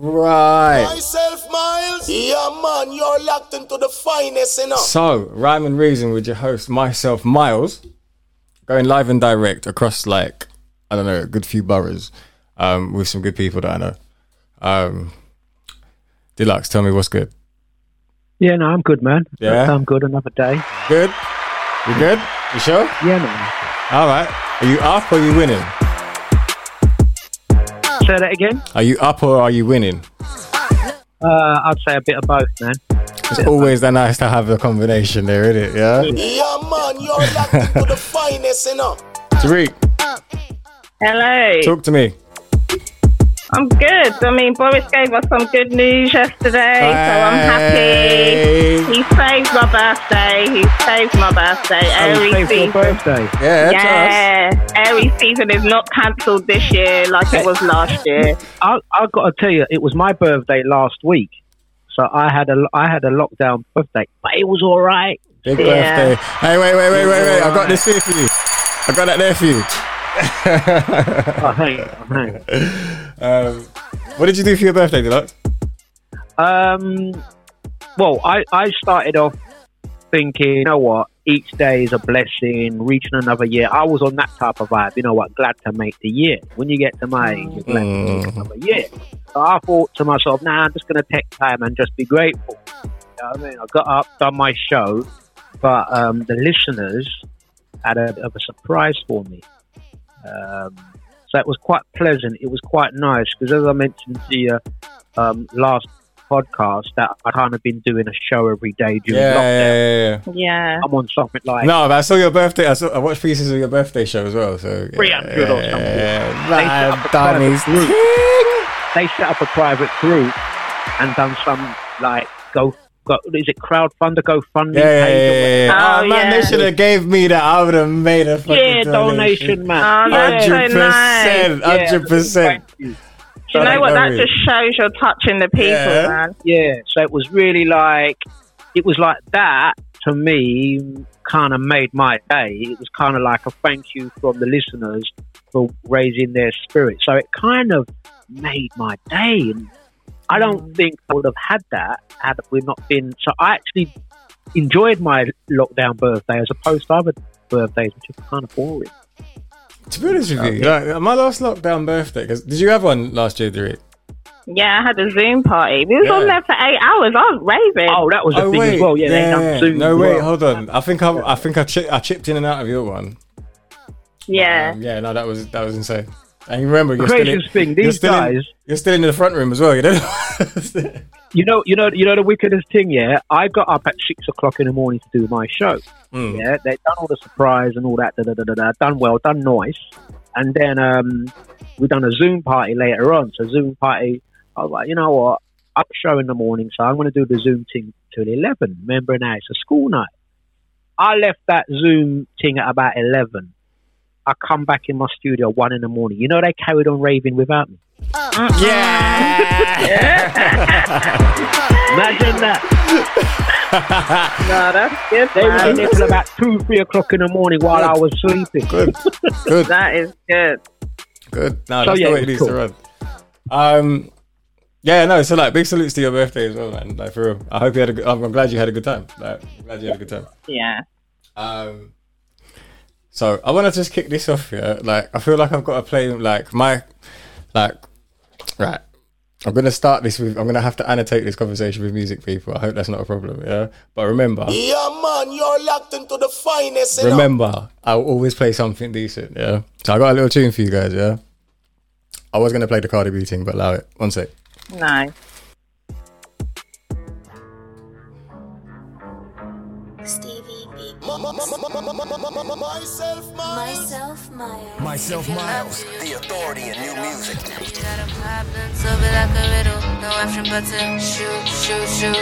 Right. Myself, Myles. Yeah, man, you're locked into the finest, you know. So, Rhyme and Reason with your host, myself, Myles, going live and direct across like, I don't know, a good few boroughs um, with some good people that I know. Um, Dlux, tell me what's good. Yeah, no, I'm good, man. Yeah? I'm good. Another day. Good? You good? You sure? Yeah, man. All right. Are you up or are you winning? Say that again. Are you up or are you winning? Uh, I'd say a bit of both, man. It's always that nice to have a combination there, isn't it? Yeah? Yeah, man, you're locked into the finest, you know. Tariq, Hello. talk to me. I'm good. I mean, Boris gave us some good news yesterday, so I'm happy. He saved my birthday. He saved my birthday. Oh, Aries you saved your season. birthday. Yeah, Yeah, Aries season is not cancelled this year like it was last year. I I've got to tell you, it was my birthday last week, so I had a I had a lockdown birthday, but it was all right. Big Yeah. birthday. Hey, wait, wait, wait, wait, wait. I got this here for you. I got that there for you. Oh, hang on, hang on. Um, what did you do for your birthday, Dlux? Um, well, I, I started off thinking, you know what, each day is a blessing, reaching another year. I was on that type of vibe, you know what, glad to make the year. When you get to my age, you're glad to make another year. So I thought to myself, nah, I'm just going to take time and just be grateful. You know what I mean? I got up, done my show, but um, the listeners had a bit of a surprise for me. Um, so it was quite pleasant. It was quite nice because, as I mentioned to you um, last podcast, that I kind of been doing a show every day during Yeah, lockdown. yeah, yeah, Yeah. I'm on something yeah. like No, but I saw your birthday. I, saw, I watched pieces of your birthday show as well. So 300 or something. Yeah, They set up man, a private Danny's group. they set up a private group and done some like go. Go is it crowdfunder GoFundMe Yeah, yeah, page or yeah, yeah. Oh, Oh, man, yeah. they should have gave me that. I would have made a fucking Yeah, donation, man. Oh, that's so Hundred nice. percent, hundred percent. You. Do you know what? That just shows you're touching the people, Yeah. man. Yeah, so it was really like it was like that to me kind of made my day. It was kind of like a thank you from the listeners for raising their spirit. So it kind of made my day. And I don't think I would have had that had we not been. So I actually enjoyed my lockdown birthday as opposed to other birthdays, which is kind of boring. To be honest with you, like, my last lockdown birthday. Cause did you have one last year, Derrique? Yeah, I had a Zoom party. We was Yeah. on there for eight hours. I was raving. Oh, that was a thing as well. Yeah, they done Zoom. No, as wait, well. hold on. I think I, I think I, chi- I chipped in and out of your one. yeah. Um, yeah, no, that was that was insane. And you remember, you're Craziest still in, thing, you're these still in- guys- you're still in the front room as well. You know. You know, you know, you know the wickedest thing. Yeah, I got up at six o'clock in the morning to do my show. Mm. Yeah, they done all the surprise and all that. Da, da, da, da, da, done well, done nice. And then um, we done a Zoom party later on. So Zoom party, I was like, you know what? I'm show in the morning, so I'm going to do the Zoom thing till eleven. Remember now, it's a school night. I left that Zoom thing at about eleven. I come back in my studio one in the morning. You know they carried on raving without me. Yeah. Imagine that. No, that's good. They were man. in there till about two, three o'clock in the morning while I was sleeping. good, good, That is good. good. No, So, that's yeah, the way it it needs cool. to run. Um, yeah, no. So like, big salutes to your birthday as well, man. Like for real. I hope you had a good. I'm, I'm glad you had a good time. Like, I'm glad you had a good time. Yeah. Um, so I want to just kick this off here. Like, I feel like I've got to play like my, like, right. I'm gonna start this with. I'm gonna have to annotate this conversation with music people. I hope that's not a problem. Yeah, but remember, Yeah, man, you're locked into the finest, remember, I'll always play something decent. Yeah. So I got a little tune for you guys. Yeah. I was gonna play the Cardi B thing, but allow it. One sec. Nice. Myself, Myles. Myself, Myles. Myself Myles, the authority in new music. You got a problem, solve it like a riddle. No option but to shoot, shoot, shoot.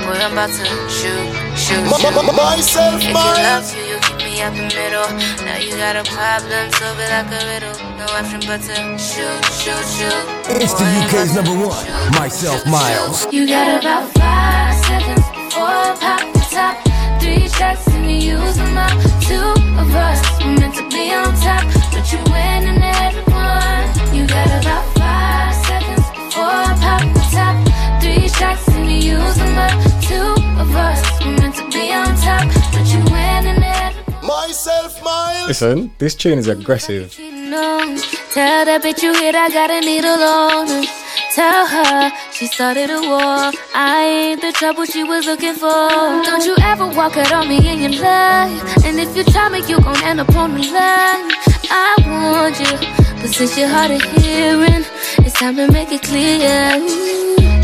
Boy, I'm about to shoot, shoot, shoot. Myself, If you love you, you keep me out the middle. Now you got a problem, solve it like a riddle. No option but to shoot, shoot, shoot. It's the UK's number one, shoot. Myself Myles. You got about five seconds before I pop the top. Three shots and you use them up. Two of us were meant to be on top, but you winning every one. You got about five seconds before I pop the top Three shots and you use them up. Two of us were meant to be on top, but you went in there. Myself, Myles. Listen, this tune is aggressive. No, tell that bitch you hit, I got a needle on her. Tell her she started a war. I ain't the trouble she was looking for. Don't you ever walk out on me in your life. And if you tell me you gon' end up on the line, I warned you. But since you're hard of hearing, it's time to make it clear.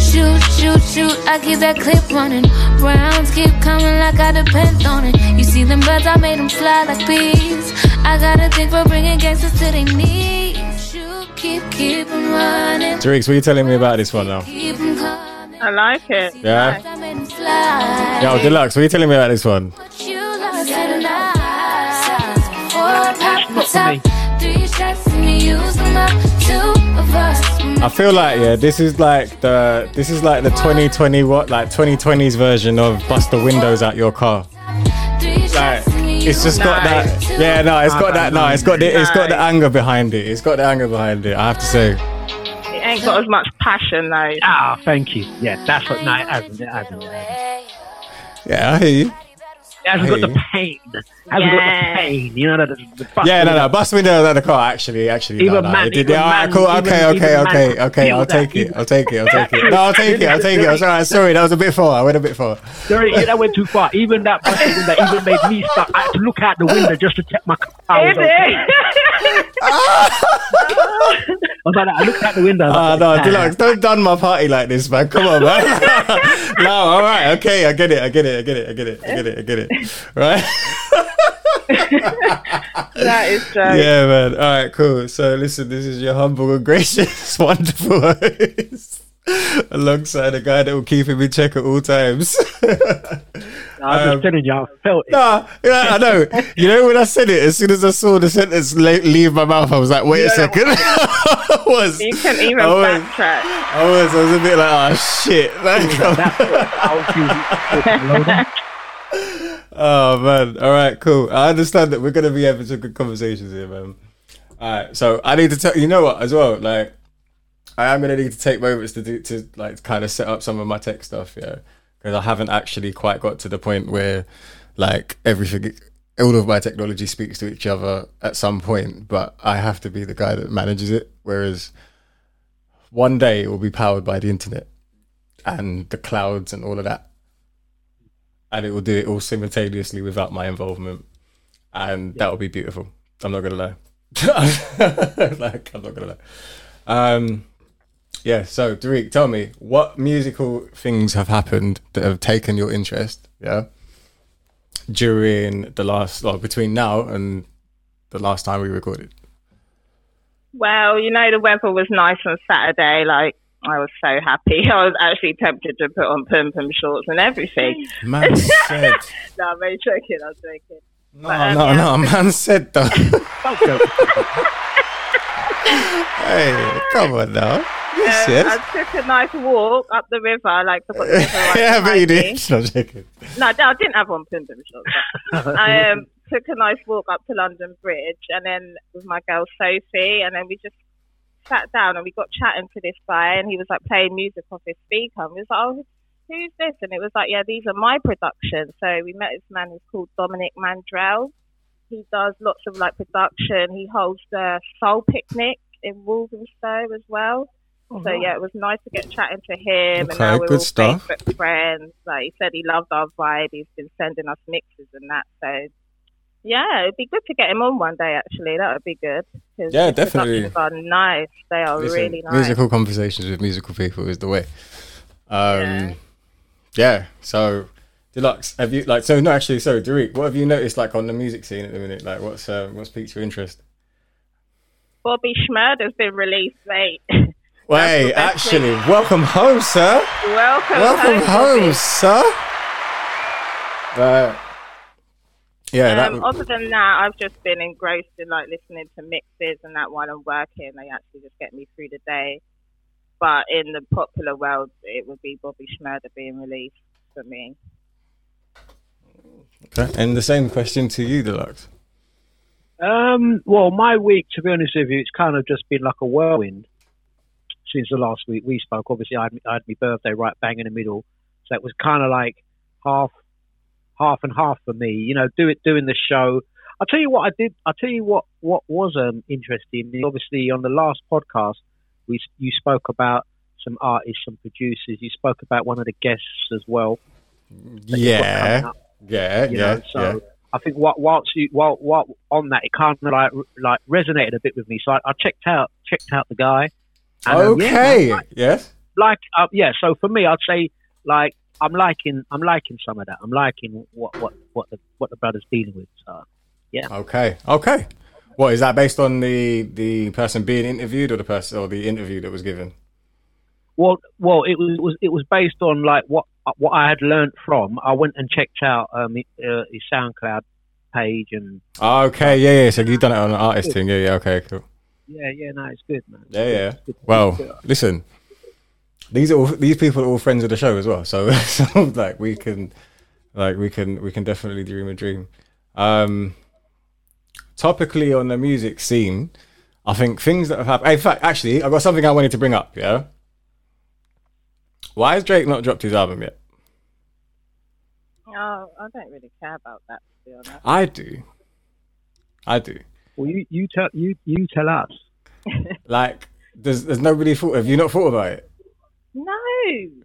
Shoot, shoot, shoot, I keep that clip running. Rounds keep coming like I depend on it. You see them birds, I made them fly like bees. I got a thing for bringing gangsters to their knees. Shoot, keep, keep 'em running. Driggs, what are you telling me about this one now? Keep 'em coming. I like it. Yeah? I made 'em fly. Yo, Dlux, what are you telling me about this one? But you lost tonight. Four pop the top, three shots and you use them up. Two of us. I feel like yeah, this is like the this is like the 2020 what like 2020s version of bust the windows out your car. Like it's just got that yeah no it's got that no it's got the it's got the anger behind it. It's got the anger behind it. I have to say. It ain't got as much passion though. Ah, thank you. Yeah, that's what. No, it hasn't. It hasn't. It hasn't, Yeah, I hear you. It hasn't got the pain. Hasn't got Yeah. the pain. You know, the, the, the Yeah, no, no, bust windows out the car. Actually, actually, no, Even no, man- it did. even Yeah, all right, man- cool. even- Okay, okay, even okay, man okay. I'll take it. I'll take it. I'll take it. No, I'll take it. I'll take it. I was alright. Sorry, that was a bit far. I went a bit far. Sorry, that went too far. Even that busted window even made me start. I had to look out the window just to check my car. was Is okay. it? I was like, I looked out the window. I was Ah, like, no. Dlux, don't done my party like this, man. Come on, man. no, all right, okay, I get it, I get it, I get it, I get it, I get it, I get it. Right? that is true. yeah, man. All right, cool. So, listen, this is your humble and gracious, wonderful host, alongside a guy that will keep him in check at all times. I was um, just telling you, I felt it. Nah, yeah, I know. You know when I said it, as soon as I saw the sentence le- leave my mouth, I was like, "Wait a second. I was, You can even I was, backtrack. I was, I was a bit like, "Oh shit!" Like, That's it. I was feeling- oh man. All right, cool. I understand that we're gonna be having some good conversations here, man. All right, so I need to tell you know what as well. Like, I am gonna need to take moments to do to like kind of set up some of my tech stuff, yeah, because I haven't actually quite got to the point where like everything. All of my technology speaks to each other at some point, but I have to be the guy that manages it. Whereas one day it will be powered by the internet and the clouds and all of that. And it will do it all simultaneously without my involvement. And that will be beautiful. I'm not gonna lie. like I'm not gonna lie. Um yeah, so Tariq, tell me, what musical things have happened that have taken your interest, yeah? During the last or between now and the last time we recorded. Well, you know, the weather was nice on Saturday. Like, I was so happy. I was actually tempted to put on pum pum shorts and everything. Man said No, I'm very joking. I'm joking. No, But, um, no, yeah. no, man said though. Hey, come on now. Yes, Um, yes. I took a nice walk up the river. Like, I've got the river right yeah, but you behind me. did. No, joking. No, I didn't have on pum pum shorts. I um, took a nice walk up to London Bridge, and then with my girl Sophie, and then we just sat down and we got chatting to this guy, and he was like playing music off his speaker. And we was like, "Oh, who's this?" And it was like, "Yeah, these are my productions." So we met this man who's called Dominic Mandrell. He does lots of like production. He holds the Soul Picnic in Walthamstow as well. So yeah, it was nice to get chatting to him, and now we're good all stuff. Facebook friends. Like he said, he loved our vibe. He's been sending us mixes and that. So yeah, it'd be good to get him on one day. Actually, that would be good. 'cause Yeah, his definitely. Are nice. They are Listen, really nice. Musical conversations with musical people is the way. Um, Yeah. yeah. So, Dlux. Have you like? So no, actually. So, Derrique, what have you noticed like on the music scene at the minute? Like, what's uh, what's piqued your interest? Bobby Shmurda's been released, mate. Wait, the best actually, welcome home, sir. Welcome, Welcome home, Bobby. sir. Uh, yeah, that. Um, other than that, I've just been engrossed in like listening to mixes and that while I'm working. They actually just get me through the day. But in the popular world, it would be Bobby Shmurda being released for me. okay. And the same question to you, Dlux. Um, well, my week, to be honest with you, it's kind of just been like a whirlwind. Since the last week we spoke. Obviously, I had, I had my birthday right bang in the middle, so it was kind of like half, half and half for me. You know, do it doing the show. I'll tell you what I did. I'll tell you what what was um, interesting. Obviously, on the last podcast, we you spoke about some artists, some producers. You spoke about one of the guests as well. that you've got coming Yeah, up yeah, yeah, know, so yeah. I think what whilst you while, while on that it kind of like like resonated a bit with me. So I, I checked out checked out the guy. And, um, yeah, Okay, like, yes. like uh, yeah. So for me, I'd say like I'm liking I'm liking some of that. I'm liking what what what the what the brother's dealing with. So yeah. Okay, okay. What is that based on the the person being interviewed or the person or the interview that was given? well well it was, it was it was based on like what what I had learned from. I went and checked out um uh, his SoundCloud page and Okay, yeah, yeah. So you've done it on an artist thing, yeah, yeah. Okay, cool. Yeah yeah no it's good man. Yeah, yeah. Well, listen, these are all, these people are all friends of the show as well. So, so like we can, like we can, we can definitely dream a dream. Um, topically on the music scene, I think things that have happened. In fact, actually, I've got something I wanted to bring up. Yeah. Why has Drake not dropped his album yet? Oh, I don't really care about that, to be honest. I do. I do. Well, you you tell you you tell us. Like, there's there's nobody thought. Have you not thought about it? No,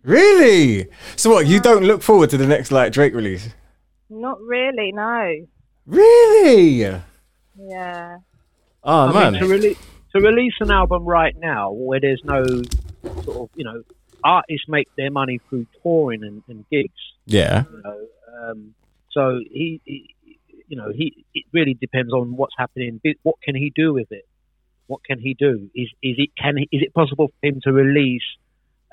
Really? So what? You don't look forward to the next like Drake release? not really, no. Really? Yeah. Oh I man. mean, to, release to release an album right now where there's no sort of, you know, artists make their money through touring and, and gigs. yeah. You know, um, so he, he, you know, he it really depends on what's happening. What can he do with it? What can he do? Is is it can he, is it possible for him to release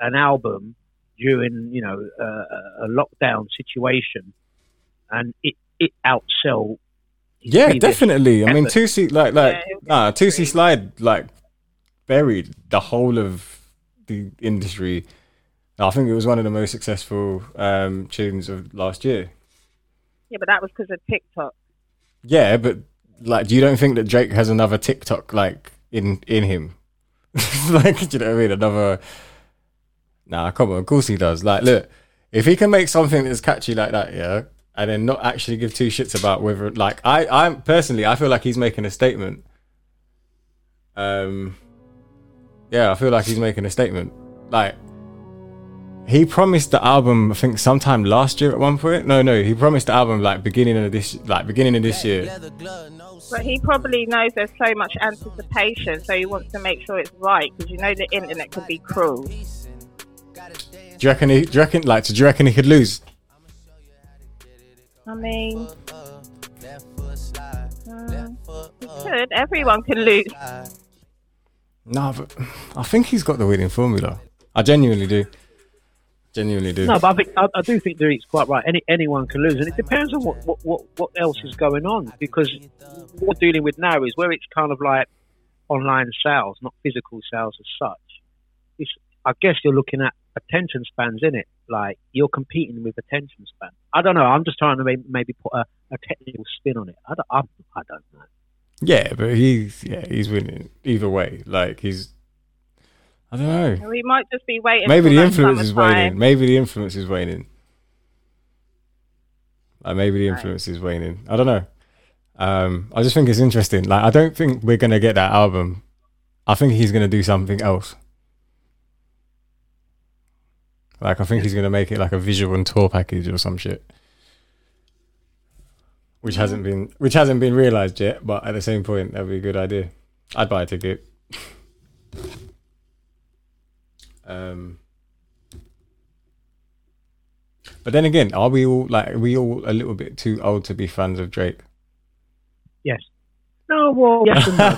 an album during you know uh, a lockdown situation and it it outsell? Yeah, previous definitely. I mean, two C like like Yeah, nah, Toosie Slide like buried the whole of the industry. I think it was one of the most successful um, tunes of last year. Yeah, but that was because of TikTok. Yeah, but like, do you don't think that Drake has another TikTok like in in him? like, do you know what I mean? Another. Nah, come on. Of course he does. Like, look, if he can make something that's catchy like that, yeah, and then not actually give two shits about whether, like, I, I personally, I feel like he's making a statement. Um, yeah, I feel like he's making a statement. Like, he promised the album, I think, sometime last year at one point. No, no, he promised the album like beginning of this, like beginning of this year. But he probably knows there's so much anticipation, so he wants to make sure it's right because you know the internet can be cruel. Do you reckon? He, do you reckon? Like, do you reckon he could lose? I mean, mm, he could. Everyone can lose. No, but I think he's got the winning formula. I genuinely do. Genuinely do. No, but I think I, I do think Derrique's quite right. Any anyone can lose, and it depends on what, what, what, what else is going on. Because what we're dealing with now is where it's kind of like online sales, not physical sales as such. It's, I guess you're looking at attention spans in it. Like you're competing with attention span. I don't know. I'm just trying to may- maybe put a, a technical spin on it. I don't, I, I don't know. Yeah, but he's yeah he's winning either way. Like he's. I don't know. We might just be waiting. Maybe the influence is waning. Maybe the influence is waning. Like maybe the influence is waning. I don't know. Um, I just think it's interesting. Like I don't think we're gonna get that album. I think he's gonna do something else. Like I think he's gonna make it like a visual and tour package or some shit. Which hasn't been which hasn't been realised yet, but at the same point that'd be a good idea. I'd buy a ticket. Um But then again, are we all like are we all a little bit too old to be fans of Drake? Yes. No. Well, yes and no.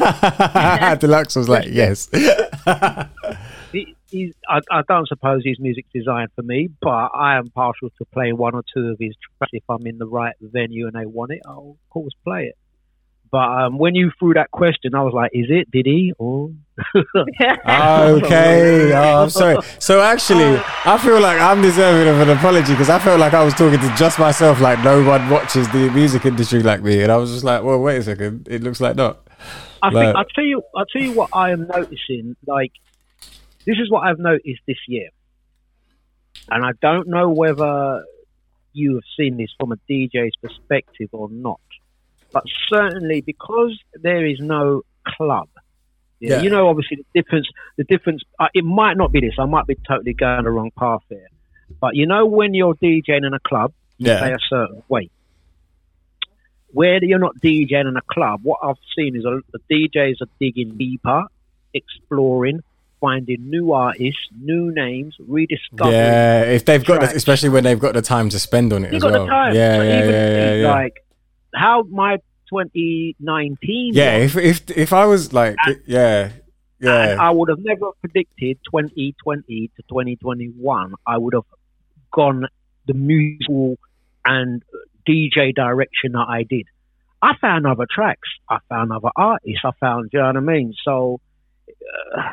Dlux was like, yes. he, he's, I, I don't suppose his music's designed for me, but I am partial to play one or two of his tracks if I'm in the right venue and they want it. I'll of course play it. But um, when you threw that question, I was like, "Is it? Did he?" Or okay. Oh, I'm sorry. So actually, I feel like I'm deserving of an apology because I felt like I was talking to just myself, like no one watches the music industry like me, and I was just like, well, wait a second, it looks like not. I Like- think I'll tell you. I'll tell you what I am noticing. Like this is what I've noticed this year, and I don't know whether you have seen this from a DJ's perspective or not, but certainly because there is no club. Yeah. You know, obviously the difference. The difference. Uh, it might not be this. I might be totally going the wrong path here. But you know, when you're DJing in a club, you Yeah. play a certain way. Where you're not DJing in a club, what I've seen is a, the DJs are digging deeper, exploring, finding new artists, new names, rediscovering. Yeah, if they've got, the, especially when they've got the time to spend on it You as got well. the time. Yeah, yeah, even yeah, yeah, yeah. Like how my 2019. yeah, was, if if if I was like, yeah, and yeah, I would have never predicted 2020 to 2021. I would have gone the musical and DJ direction that I did. I found other tracks. I found other artists. I found, you know what I mean? So, uh,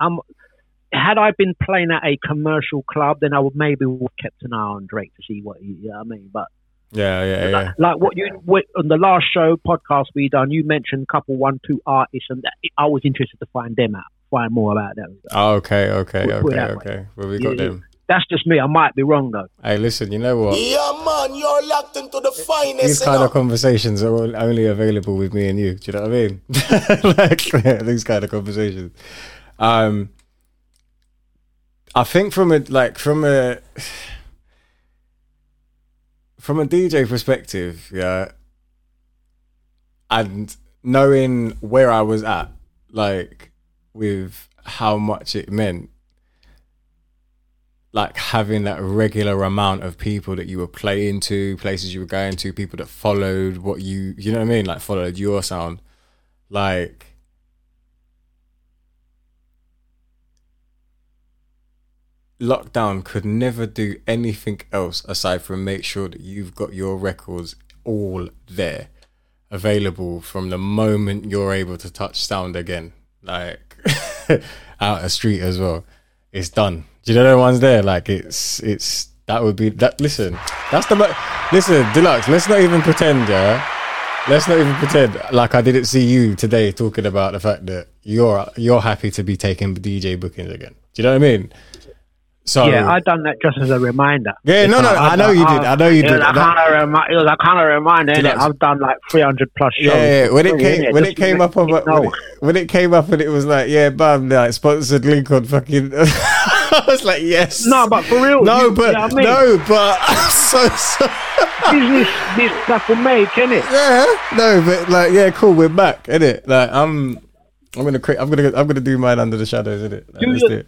I'm, had I been playing at a commercial club, then I would maybe would have kept an eye on Drake to see what he, you know what I mean? But yeah, yeah, yeah. like, like what you what, on the last show podcast we done, you mentioned a couple one two artists, and I was interested to find them out, find more about them. Oh, okay, okay, Put- put it okay, way. okay. Well, we got yeah. them. That's just me. I might be wrong though. Hey, listen, you know what? Yeah, man, you're locked into the finest. These finest. kind of conversations are only available with me and you. Do you know what I mean? like yeah, these kind of conversations. Um, I think from a like from a from a DJ perspective, yeah, and knowing where I was at, like with how much it meant, like having that regular amount of people that you were playing to, places you were going to, people that followed what you, you know what I mean, like followed your sound, like. Lockdown could never do anything else aside from make sure that you've got your records all there available from the moment you're able to touch sound again like out a street as well. It's done. Do you know the ones there? Like it's it's that would be that listen that's the mo- listen Dlux let's not even pretend yeah? Let's not even pretend. Like i didn't see you today talking about the fact that you're you're happy to be taking dj bookings again. Do you know what i mean so Yeah, I done that just as a reminder. Yeah, no, no, I know you oh, did. I know you it did. Was That- kind of remi- it was a kind of reminder. Innit? that- I've done like 300 plus shows. Yeah, yeah, when it came when it came up on when it, when it came up and it was like yeah, bam, like sponsored link on fucking. I was like yes. No, but for real. no, you- but you know I mean? no, but I'm so so. business, this stuff will make, innit? Yeah, no, but like yeah, cool, we're back, innit? Like I'm, I'm gonna create. I'm gonna I'm gonna do mine under the shadows, innit? Like, Do let's you- do it.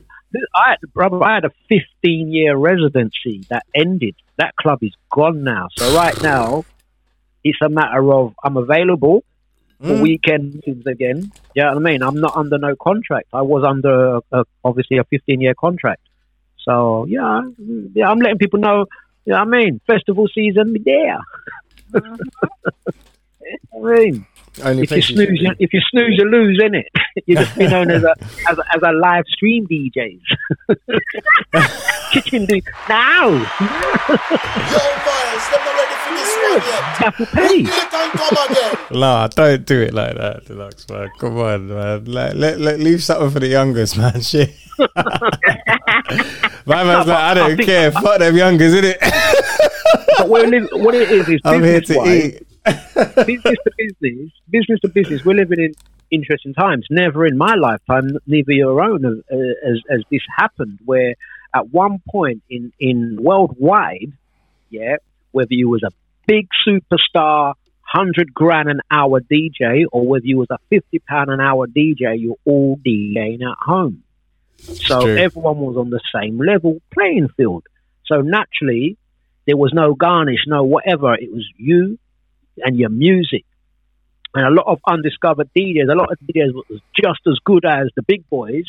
I had, brother, I had a 15 year residency that ended. That club is gone now. So right now, it's a matter of I'm available for Mm. weekend meetings again. You know what I mean? I'm not under no contract. I was under a, obviously a 15 year contract. So yeah, yeah, I'm letting people know. You know what I mean? Festival season, be there. I mean, Only if you snooze, you, if you snooze, you lose, innit? you just be known as a as a, as a live stream DJs. Kitchen D. Now, Yo, Myles, them not ready for this one yet. have to pay. Come again. Nah, don't do it like that, Dlux, man. Come on, man. Like, let, let, leave something for the youngest, man. Shit. My man's like, I don't I think- care. Fuck them youngers, innit? But we're liv- what it is is I'm here to business-wise, eat. Business to business, business to business. We're living in interesting times. Never in my lifetime, neither your own, uh, as as this happened. Where at one point in in worldwide, yeah, whether you was a big superstar, hundred grand an hour DJ, or whether you was a fifty pound an hour DJ, you're all DJing at home. So true. everyone was on the same level playing field. So naturally, there was no garnish, no whatever. It was you and your music. And a lot of undiscovered DJs, a lot of DJs was just as good as the big boys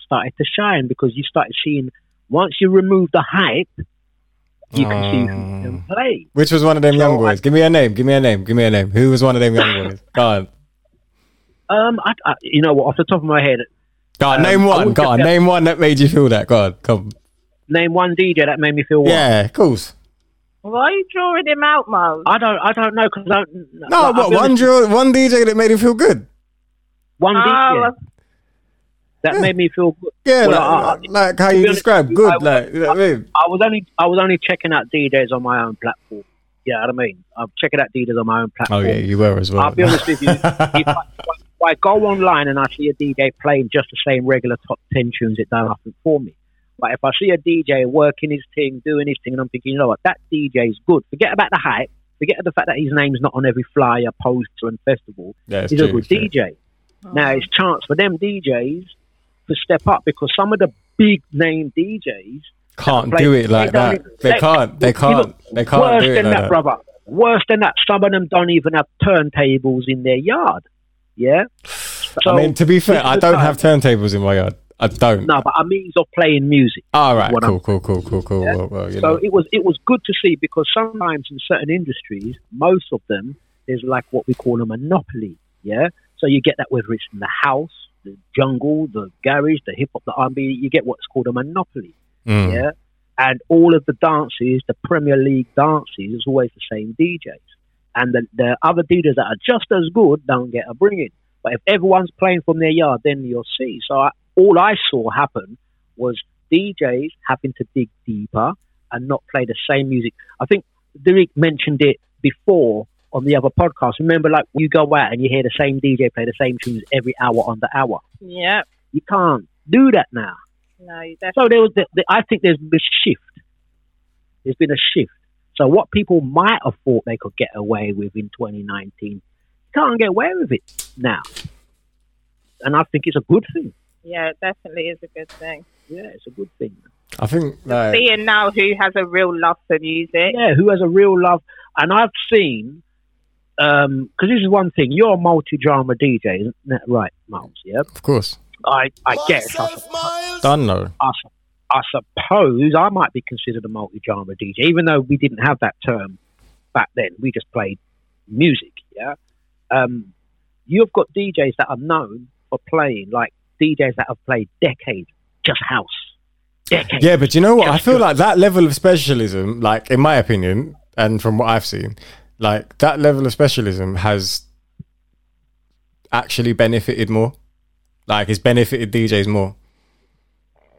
started to shine because you started seeing once you remove the hype, you can see who can play. Which was one of them young So boys? Give me a name. Give me a name. Give me a name. Who was one of them young boys? Go on. Um, I, I, you know what? Off the top of my head, Go on. Um, name one. Go on. Name one that made you feel that. Go on. Come. name one DJ that made me feel. what? Yeah, of course. Why are you drawing him out, Myles? I don't. I don't know because I. No, what one drill, one DJ that made him feel good. One DJ. Oh, that made me feel good. Yeah, Well, like, I- like how you be honest describe good, I- like you know what I mean. I was only I was only checking out DJs on my own platform. You know what I mean? I'm checking out DJs on my own platform. Oh yeah, you were as well. I'll be honest with you. if, I, if I go online and I see a DJ playing just the same regular top 10 tunes, it does nothing for me. But if I see a DJ working his thing, doing his thing, and I'm thinking, you know what, that DJ is good. Forget about the hype. Forget the fact that his name's not on every flyer, poster, and festival. Yeah, He's true, a good it's true. DJ. Oh. Now it's chance for them DJs to step up because some of the big name DJs Can't play- do it like they that. even- They can't. They can't. They can't worse do it than like that, that. brother. Worse than that, some of them don't even have turntables in their yard. Yeah. I mean, to be fair, I don't the have turntables in my yard. I don't. No, but I means of playing music. All right, what cool, cool, cool, cool, cool. Yeah. Well, well, So know. it was it was good to see because sometimes in certain industries, most of them there's like what we call a monopoly. Yeah. So you get that whether it's in the house, the jungle, the garage, the hip hop, the R&B, you get what's called a monopoly. Mm. Yeah. And all of the dances, the Premier League dances, is always the same DJs. And the, the other DJs that are just as good don't get a bring in. But if everyone's playing from their yard, then you'll see. So I, all I saw happen was DJs having to dig deeper and not play the same music. I think Derrique mentioned it before on the other podcast. Remember, like you go out and you hear the same DJ play the same tunes every hour on the hour. Yeah, You can't do that now. No. So there was, the, the, I think there's been a shift. There's been a shift. So what people might have thought they could get away with in 2019, can't get away with it now. And I think it's a good thing. Yeah, it definitely is a good thing. Yeah, it's a good thing. I think like Seeing now who has a real love for music. Yeah, who has a real love. And I've seen, because this is one thing, you're a multi-genre DJ, isn't that right, Myles? Yeah, of course, I, I guess. I, Myself, Myles. done though. I, I suppose I might be considered a multi-genre DJ, even though we didn't have that term back then. We just played music. Yeah. Um, you've got DJs that are known for playing, like DJs that have played decades, just house. Decades. Yeah, but you know what? I feel good. like that level of specialism, like in my opinion, and from what I've seen, like that level of specialism has actually benefited more. Like it's benefited DJs more.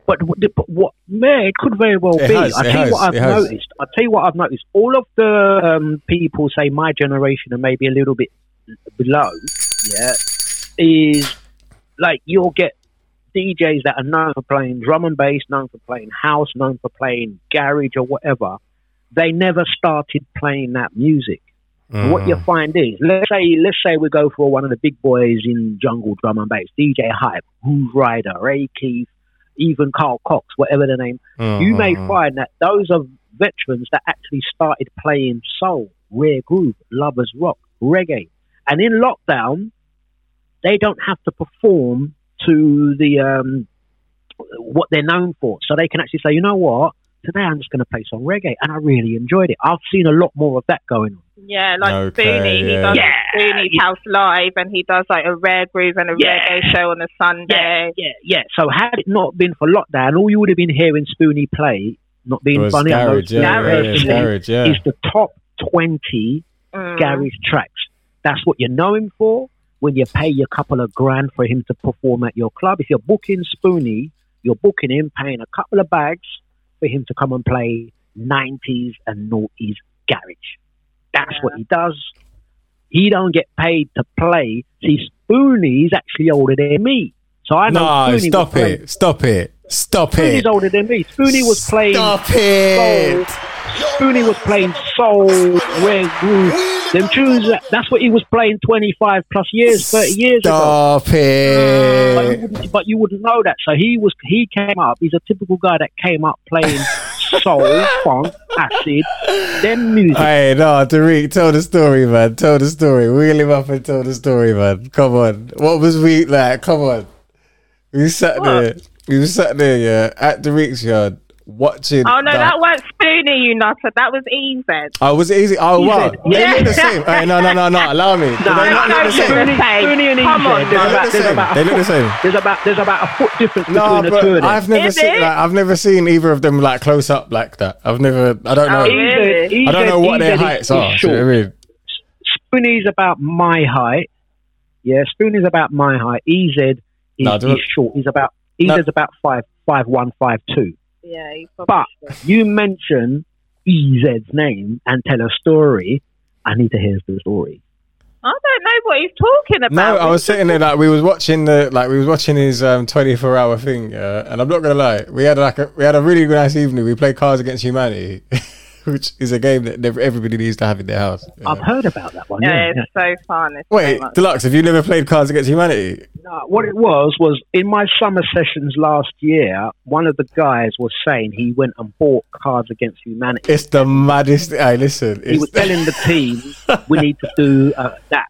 But, what- but what? Man, it could very well It be. has, I tell you what I've noticed. I tell you what I've noticed. All of the um, people say my generation and maybe a little bit below, yeah, is like you'll get DJs that are known for playing drum and bass, known for playing house, known for playing garage or whatever. They never started playing that music. And What Mm. you find is, let's say, let's say we go for one of the big boys in jungle drum and bass, DJ Hype, Grooverider, Ray Keith, even Carl Cox, whatever the name. You may Mhm. find that those are veterans that actually started playing soul, rare groove, lovers rock, reggae, and in lockdown, they don't have to perform to the um, what they're known for, so they can actually say, you know what. Today I'm just going to play some reggae, and I really enjoyed it. I've seen a lot more of that going on. Yeah, like Okay, Spoony. He does Yeah. Spoony's House Live and he does like a rare groove and a Yeah. reggae show on a Sunday. Yeah, yeah. yeah. So had it not been for lockdown, all you would have been hearing Spoony play, not being It was funny, I know garage, yeah, yeah, yeah, personally, garage, yeah. is the top 20 Mm. garage tracks. That's what you know him for when you pay a couple of grand for him to perform at your club. If you're booking Spoony, you're booking him, paying a couple of bags for him to come and play 90s and noughties garage. That's what he does. He don't get paid to play. See, Spoony's actually older than me. So I know No, Spoony stop was playing- it. Stop it. Stop Spoony's it. Spoony's older than me. Spoony was playing Stop it. soul. Spoony was playing soul, rare groove. Them tunes, that- that's what he was playing 25 plus years, 30 years ago. Stop uh, But you, it. wouldn't, but you wouldn't know that. So he was, he came up. He's a typical guy that came up playing soul, funk, acid, then music. Hey, no, Tariq, tell the story, man. Tell the story. Wheel him up and tell the story, man. Come on. What was we like? Come on. We sat there. We sat there, yeah, at Tariq's yard watching. Oh no, the- that weren't Spoony, you nutter. That was EZ. Oh, was it EZ? Oh, He wow. said- They Yeah. look the same. Hey, no, no, no, no. Allow me. Do they No, not no, look the same? Spoony, same. Spoony and Come on, there's They look about, the there's same. about a They look the foot- same. There's about there's about a foot difference No, between the two of them. I've never Is seen. Like, I've never seen either of them like close up like that. I've never. I don't oh, know. Oh, really? I don't know what their heights are. do you know what I mean? Spoony's about my height. Yeah, Spoony's about my height. EZ He's, No, do he's it- short. He's about he's No. about five five one five two. Yeah, But probably should. you mention EZ's name and tell a story. I need to hear the story. I don't know what he's talking about. No, I was sitting there like we was watching the like we was watching his um 24 hour thing, yeah. And I'm not gonna lie, we had like a we had a really nice evening. We played Cards Against Humanity, which is a game that never, everybody needs to have in their house. yeah. I've heard about that one. Yeah, Yeah, it's so fun. It's Wait, much Dlux, have you never played Cards Against Humanity? No, what it was was in my summer sessions last year. One of the guys was saying he went and bought Cards Against Humanity. It's the maddest. Hey, listen, He was telling the team we need to do uh, that, that, that.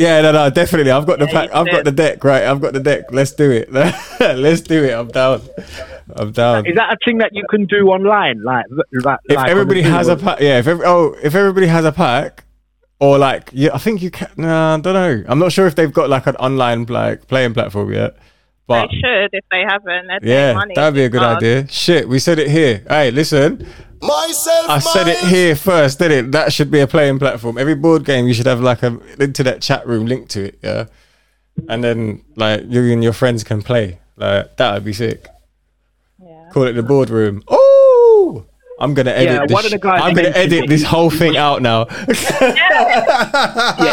Yeah, no, no, definitely. I've got the Yeah, pack. I've got the deck. Right, I've got the deck. Let's do it. Let's do it. I'm down. I'm down. Is that a thing that you can do online? Like, like if everybody has a pack, yeah. If every, oh, if everybody has a pack, or like, yeah, I think you can. Nah, I don't know. I'm not sure if they've got like an online like playing platform yet. But They should if they haven't. Yeah, that'd be a good Hard. idea. Shit, we said it here. Hey, listen, Myself, I said it here first, did it? That should be a playing platform. Every board game, you should have like a internet chat room linked to it. Yeah, and then like you and your friends can play. Like that would be sick. Yeah. Call it the boardroom. Oh, I'm gonna edit. Yeah, this one of the sh- guys I'm gonna edit this whole thing out now. Yeah,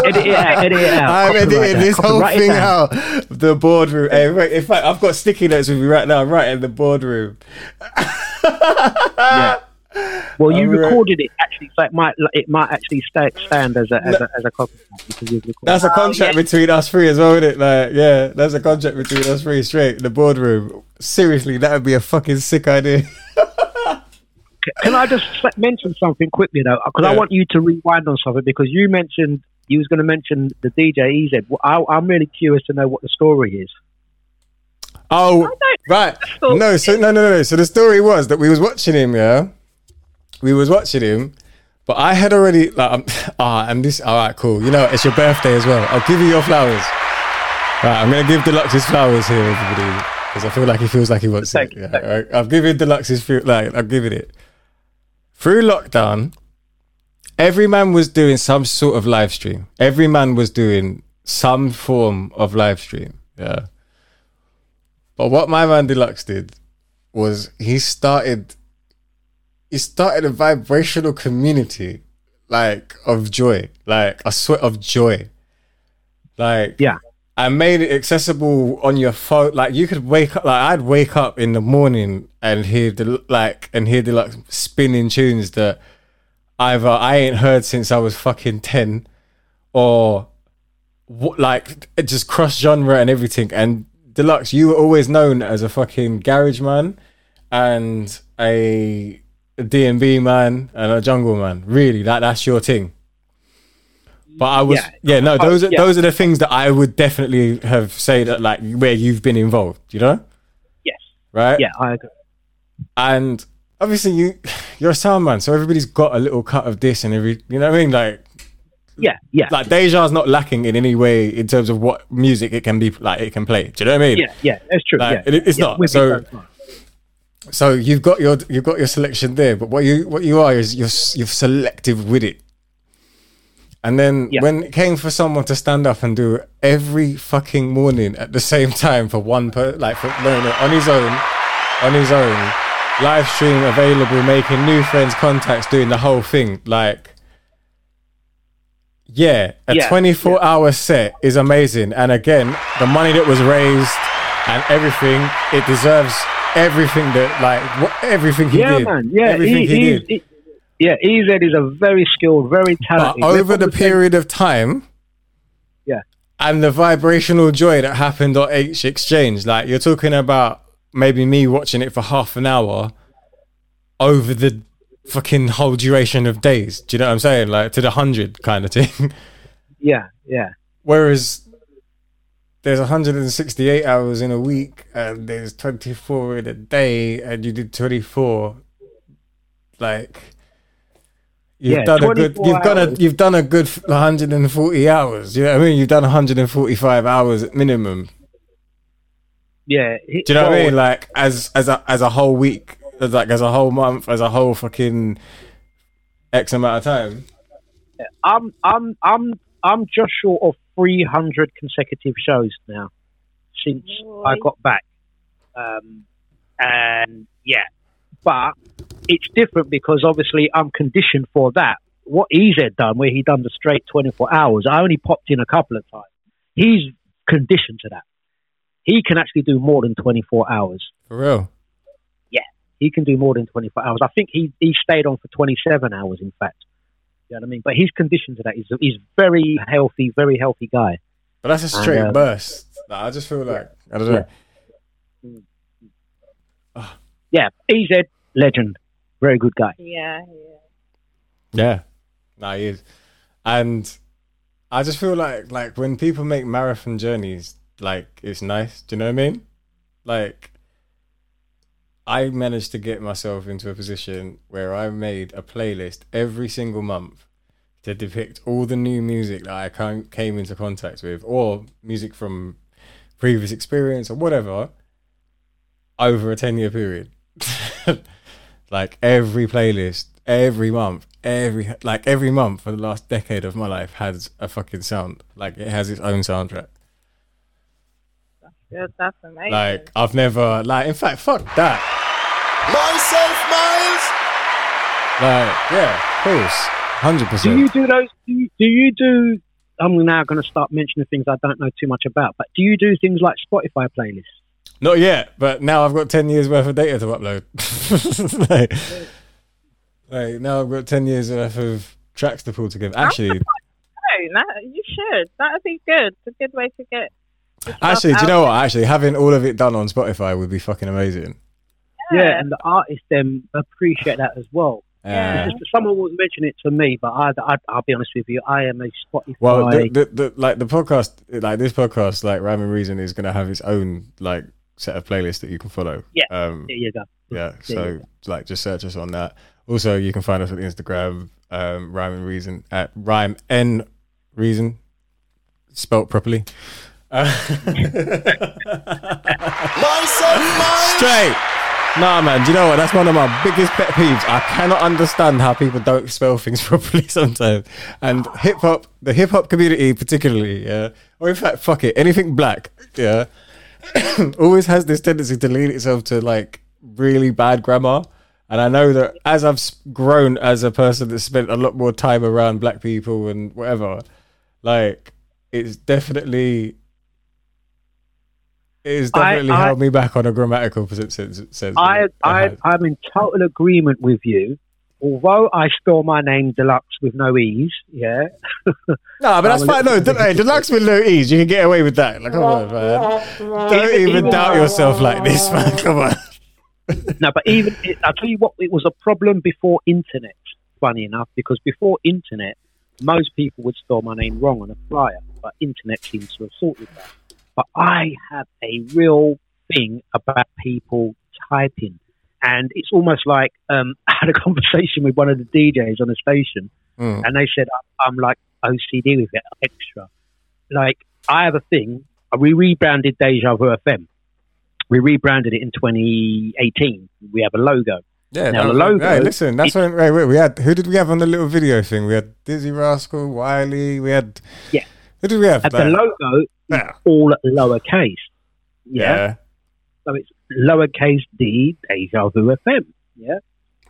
edit it out, edit it out. I'm Copyright editing that, this whole copyright thing out. The boardroom. Hey, wait, in fact, I've got sticky notes with me right now. I'm right in the boardroom. Well, you Alright. recorded it actually, so it might it might actually stay, stand as a as a, as a copyright because you've recorded. That's a contract yeah. between us three as well, isn't it? Like, yeah, that's a contract between us three straight in the boardroom. Seriously, that would be a fucking sick idea. Can I just mention something quickly though? Uh, because I want you to rewind on something because you mentioned you was going to mention the DJ EZ. Well, I, I'm really curious to know what the story is. Oh, right. No, so no, no, no. So the story was that we was watching him. Yeah, we was watching him, but I had already like, I'm, ah, and this. All right, cool. You know, it's your birthday as well. I'll give you your flowers. Right, I'm gonna give Dlux his flowers here, everybody, because I feel like he feels like he wants Thank it. you, Yeah, thank you. all right. I've given Dlux his like I've given it. Through lockdown, every man was doing some sort of live stream. Every man was doing some form of live stream. Yeah. But what my man Dlux did was he started he started a vibrational community like of joy, like a sweat of joy. Like Yeah. I made it accessible on your phone. Like you could wake up, like I'd wake up in the morning and hear the like and hear the like spinning tunes that either I ain't heard since I was fucking ten, or like it just cross genre and everything. And Dlux, you were always known as a fucking garage man and a D and B man and a jungle man. Really, that that's your thing. But I was yeah, Yeah. no, oh, those are yeah. those are the things that I would definitely have said that like where you've been involved, you know? Yes. Right? Yeah, I agree. And obviously you you're a sound man, so everybody's got a little cut of this and every you know what I mean? Like Yeah, yeah, like Deja's not lacking in any way in terms of what music it can be like it can play. Do you know what I mean? yeah, yeah. That's true. Like, yeah, it- it's yeah, not. So- so you've got your you've got your selection there, but what you what you are is you're you're selective with it. And then Yeah. when it came for someone to stand up and do every fucking morning at the same time for one per like for no, no, on his own, on his own, live stream available, making new friends, contacts, doing the whole thing, like. Yeah, a Yeah, 24 hour set is amazing. And again, the money that was raised and everything, it deserves everything that, like, what, everything he yeah, did. man. Yeah, everything he, he, did. he- yeah, EZ is a very skilled, very talented. But over the period of time, Yeah. and the vibrational joy that happened on H Exchange, like, you're talking about maybe me watching it for half an hour over the fucking whole duration of days. Do you know what I'm saying? Like, to the hundred kind of thing. Yeah, yeah, Whereas there's 168 hours in a week and there's 24 in a day and you did 24 like you've Yeah, done a good you've done a you've done a good 140 hours. You know what I mean? You've done 145 hours at minimum. Yeah. He- do you know what I mean? Like as as a as a whole week as like as a whole month as a whole fucking x amount of time. I'm I'm I'm I'm just short of 300 consecutive shows now. since I got back. Um, and yeah, but it's different because obviously I'm conditioned for that. What he's had done, where he done the straight 24 hours, I only popped in a couple of times. He's conditioned to that. He can actually do more than 24 hours. For real. Yeah, he can do more than 24 hours. I think he, he stayed on for 27 hours, in fact. You know what I mean? But he's conditioned to that. He's, he's very healthy, very healthy guy. But that's a straight uh, burst. Like, I just feel like I don't know. Yeah, EZ, legend. Very good guy. Yeah, yeah. Yeah. Nah, he is. And I just feel like like when people make marathon journeys, like it's nice. Do you know what I mean? Like I managed to get myself into a position where I made a playlist every single month to depict all the new music that I came into contact with, or music from previous experience or whatever, over a ten year period. like every playlist, every month, every like every month for the last decade of my life has a fucking sound. Like it has its own soundtrack. Good, that's amazing. Like I've never like in fact fuck that. Myself, Myles. Like yeah, of course. Hundred percent. Do you percent. do those? Do you, do you do? I'm now going to start mentioning things I don't know too much about. But do you do things like Spotify playlists? Not yet, but now I've got ten years worth of data to upload. like, like now I've got ten years worth of tracks to pull together. Actually, No, no, you should. That would be good. It's a good way to get. The stuff actually, do you know what? Actually, having all of it done on Spotify would be fucking amazing. Yeah, and the artists then appreciate that as well. Yeah. Just- someone will mention it to me, but I, I, I'll be honest with you, I am a Spotify. Well, the, the, the like the podcast, like this podcast, like Rhyme and Reason is gonna have its own like set of playlists that you can follow. Yeah. Um, there you go. yeah. There So you like, just search us on that. Also, you can find us on Instagram, um, Rhyme and Reason at Rhyme N Reason, spelt properly. Straight. Nah, man. Do you know what? That's one of my biggest pet peeves. I cannot understand how people don't spell things properly sometimes. And hip hop, the hip hop community particularly, yeah, or in fact, fuck it, anything black, yeah, always has this tendency to lean itself to like really bad grammar. And I know that as I've grown as a person that spent a lot more time around black people and whatever, like it's definitely it has I- definitely I- held me back on a grammatical sense. I, I, has. I'm in total agreement with you. Although I spell my name Dlux with no e's, yeah. no, but that's fine. No, hey, Dlux with no ease, you can get away with that. Like, come on, man. Don't even even- doubt yourself like this, man. Come on. no, but even I'll tell you what, it was a problem before internet. Funny enough, because before internet, most people would spell my name wrong on a flyer, but internet seems to have sorted that. But I have a real thing about people typing, and it's almost like um, I had a conversation with one of the DJs on the station, Mm. and they said I'm like OCD with it extra. Like I have a thing. We rebranded Deja Vu FM. We rebranded it in 2018. We have a logo. Yeah, Now, that the logo- Hey, listen, that's when. Wait. We had who did we have on the little video thing? We had Dizzee Rascal, Wiley. We had. Yeah. Who did we have? And the logo is Yeah. all lowercase. Yeah. yeah. So it's lowercase d Deja Vu FM. Yeah.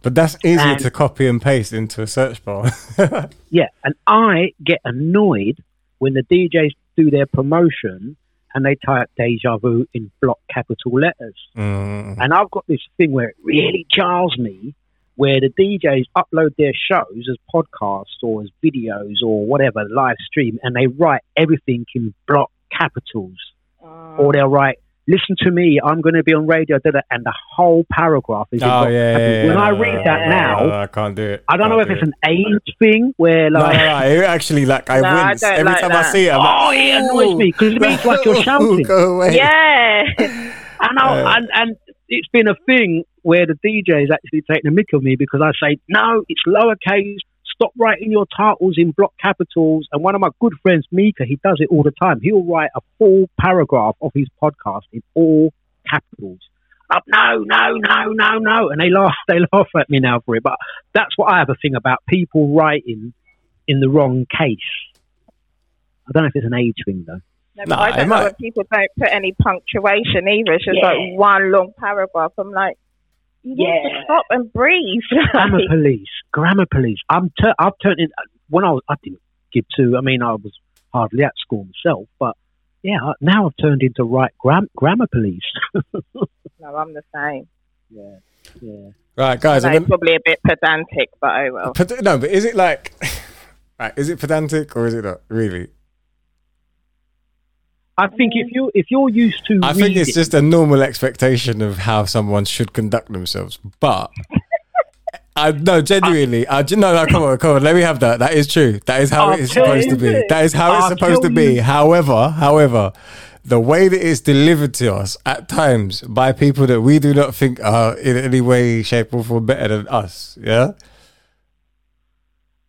But that's easier And- to copy and paste into a search bar. Yeah. And I get annoyed when the DJs do their promotion and they type Deja Vu in block capital letters. Mm. And I've got this thing where it really jars me where the DJs upload their shows as podcasts or as videos or whatever, live stream, and they write everything in block capitals. Uh, Or they'll write, listen to me, I'm going to be on radio, da, da, and the whole paragraph is Oh yeah, yeah, capitals. yeah. When I no, read that no, now, no, I can't do it. I don't know if Can't it's do an age thing where it. No, like, no, no, it actually like I No, I wince don't every like time I see it. I'm oh, like, it annoys me because it means like you're shouting. Go away. yeah. I know, Uh, and, and it's been a thing where the DJs actually take the mick of me because I say, no, it's lowercase. Stop writing your titles in block capitals. And one of my good friends, Mika, he does it all the time. He'll write a full paragraph of his podcast in all capitals. Up, no, no, no, no, no, and they laugh. They laugh at me now for it. But that's what I have a thing about people writing in the wrong case. I don't know if it's an age thing though. No, but Nah, I don't know might- when people don't put any punctuation either. It's just Yeah. like one long paragraph. I'm like, you need to Yeah. stop and breathe. grammar police, grammar police. I'm tur- I've turned in when I was I didn't give to. I mean, I was hardly at school myself, but yeah, now I've turned into right gram- grammar police. no, I'm the same. yeah, yeah. Right, guys. No, I'm probably a bit pedantic, but oh well. Ped- no, but is it like, right, is it pedantic or is it not really? I think if you if you're used to, I think it's just a normal expectation of how someone should conduct themselves. But I no, genuinely, I no, no, come on, come on, let me have that. That is true. That is how it is supposed to be. That is how it's I'll supposed to be. you. However, however, the way that it's delivered to us at times by people that we do not think are in any way, shape, or form better than us. Yeah,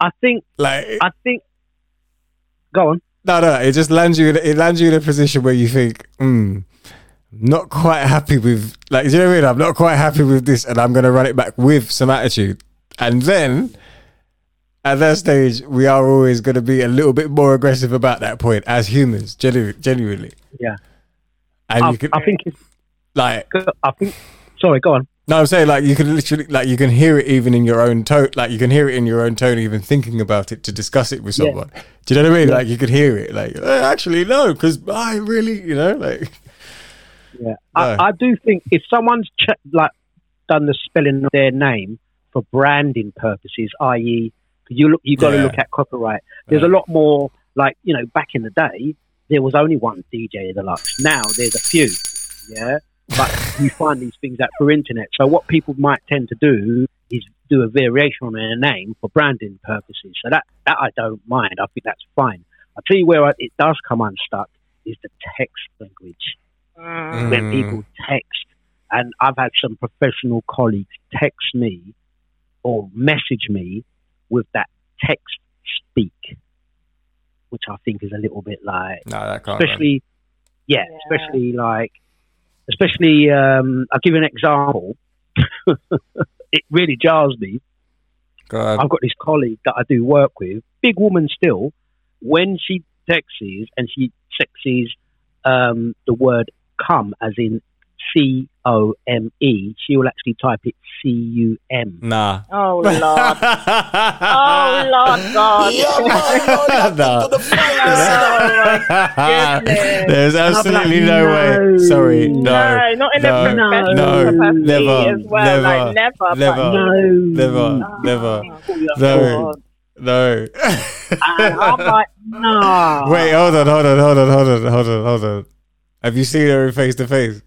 I think like I think. Go on. No, no, it just lands you. In, it lands you in a position where you think, hmm, not quite happy with. Like, do you know what I mean? I'm not quite happy with this, and I'm going to run it back with some attitude. And then, at that stage, we are always going to be a little bit more aggressive about that point as humans, genu- genuinely. Yeah, And I, you can I think it's. like, I think. Sorry, go on. No, I'm saying like you can literally like you can hear it even in your own tone. Like you can hear it in your own tone, even thinking about it to discuss it with Yeah. someone. Do you know what I mean? Like you could hear it. Like "Eh, actually, no, because I really, you know, like. Yeah, No. I, I do think if someone's ch- like done the spelling of their name for branding purposes, i.e., you look, you got to look at copyright. There's Yeah. a lot more. Like you know, back in the day, there was only one DJ Dlux. Now there's a few. Yeah, but you find these things out through internet. So what people might tend to do is do a variation on their name for branding purposes. So that that I don't mind. I think that's fine. I'll tell you where I- it does come unstuck is the text language Mm. when people text, and I've had some professional colleagues text me or message me with that text speak, which I think is a little bit like, No, that can't. especially, yeah, Yeah. especially like, especially, um, I'll give you an example. it really jars me. Go on. I've got this colleague that I do work with, big woman still. When she texts and she texts um, the word "come" as in C O M E, she will actually type it C U M. Nah. Oh lord. oh lord God. Yeah, man, you're No. the. Oh, goodness. There's absolutely no way. Sorry, no, No, not in no, a professional no, capacity never, as well. never, like never, never. but never, ah, never, Oh, no, God. no. And I'm like, no. Wait, hold on, hold on, hold on, hold on, hold on, hold on. Have you seen her face to face?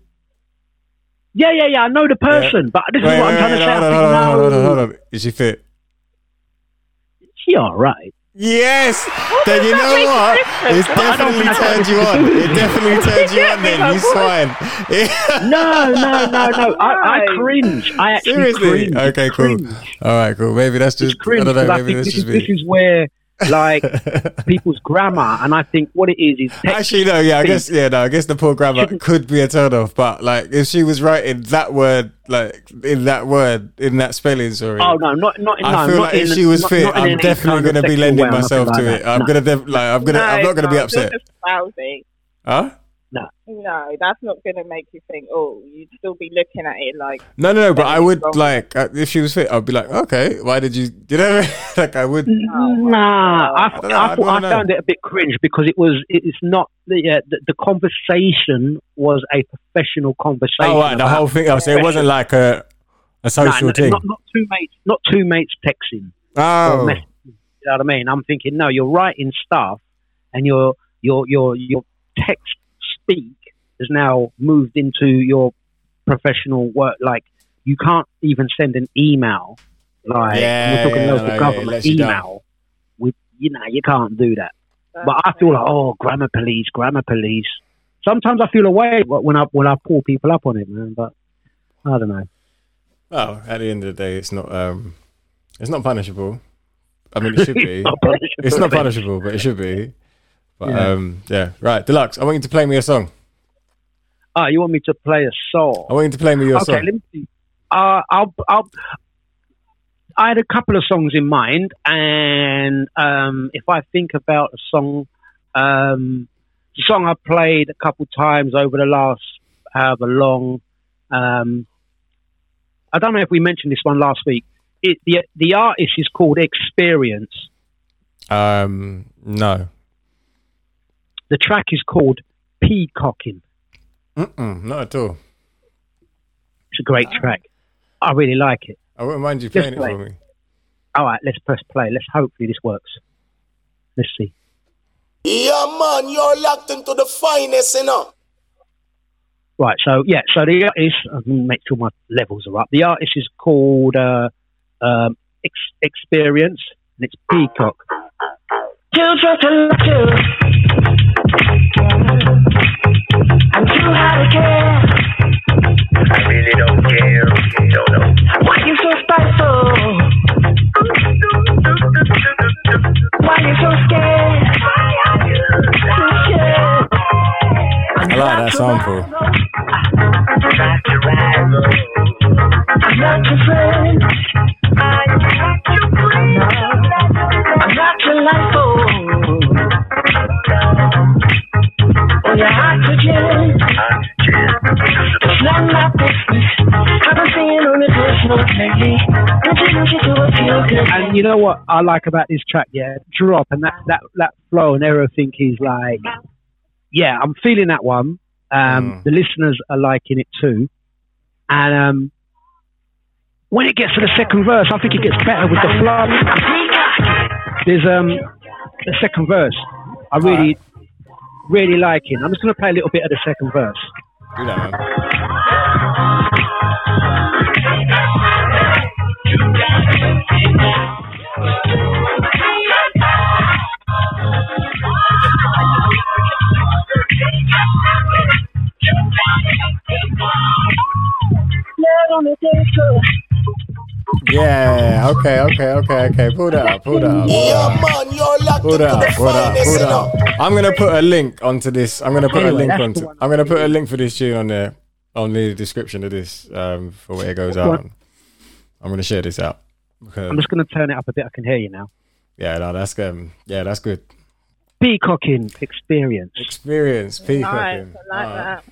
Yeah, yeah, yeah. I know the person, but this Wait, is what wait, I'm trying wait, to say. hold I on, think, hold on, hold on, no. hold on. Is she fit? She all right. Yes. Then you know what? difference? It's I don't definitely think turned you on. It definitely turned you on. Then you swine. No, no, no, no. I, I No. cringe. I actually Seriously? cringe. Okay, cool. Cringe. All right, cool. Maybe that's It's just I cringe don't know. I Maybe think that's this is, just this is where like people's grammar, and I think what it is is text Actually, no. Yeah, I guess. Yeah, no. I guess the poor grammar could be a turn off. But like, if she was writing that word, like in that word, in that spelling, sorry. Oh no, not not in. I no, feel not like in if she was not- fit, not I'm definitely kind going to be lending way or nothing myself like to that. it. I'm No. gonna, def- like, I'm gonna, no, I'm not gonna be no, upset. You're just lousy. Eh? Huh? No, No, that's not going to make you think. Oh, you'd still be looking at it like. No, no, no. But I would wrong. like uh, if she was fit, I'd be like, okay, why did you? You know, what I mean? like I would. Nah, I, I don't know, I, I thought don't I found it a bit cringe because it was. It's not the uh, the, the conversation was a professional conversation. Oh, right, the whole thing. Oh, so it wasn't like a a Nah, social no, thing. Not, not two mates. Not two mates texting. oh, or messaging. You know what I mean? I'm thinking, no, you're writing stuff, and your your your your text speak has now moved into your professional work. Like you can't even send an email. Like Yeah, we're talking yeah, local no, yeah, it government lets you email. With you know, you can't do that. But I feel like, oh, grammar police, grammar police. Sometimes I feel away when I when I pull people up on it, man. But I don't know. well, at the end of the day, it's not. um It's not punishable. I mean, it should be. Not it's not punishable, but it should be. But Yeah. um, yeah, right. Dlux. I want you to play me a song. Ah, you want me to play a song? I want you to play me your okay, song. let me see. Uh, I'll, I'll, I had a couple of songs in mind, and um, if I think about a song, um, a song I played a couple times over the last however long. Um, I don't know if we mentioned this one last week. It, the the artist is called Experience. Um, no. The track is called Peacocking. Mm-mm, not at all. It's a great track. I really like it. I wouldn't mind you Just playing it for me. All right, let's press play. Let's hopefully this works. Let's see. Yeah, man, you're locked into the finest, you know. Right, so yeah, so the artist, I'm make sure my levels are up. The artist is called uh, um, Ex- Experience, and it's Peacock. You just love you. I'm too hard to care. I really don't care. No, no. Why you so spiteful? Why you so scared? I like that sample. Not your rival. I'm not your friend. It's not my. I've been seeing on the personal lately. Introduce you to a feel good. And you know what I like about this track? Yeah, drop and that that that flow and everything is like, yeah, I'm feeling that one. Um, Mm. The listeners are liking it too, and um, when it gets to the second verse, I think it gets better with the flow. There's um the second verse. I really, really like it. I'm just gonna play a little bit of the second verse. Do that, man. On the. Yeah. Okay. Okay. Okay. Okay. Pull that up. Pull that up. Yeah, man, you're locked Pull into that the up. Pull that up. Pull that up. I'm gonna put a link onto this. I'm gonna put a link onto. I'm gonna put a link for this tune on there on the description of this um, for where it goes Go on. out. I'm gonna share this out. Because, I'm just gonna turn it up a bit. I can hear you now. yeah, no, that's um, yeah, that's good. Peacocking experience. Experience Nice. I like Alright. that.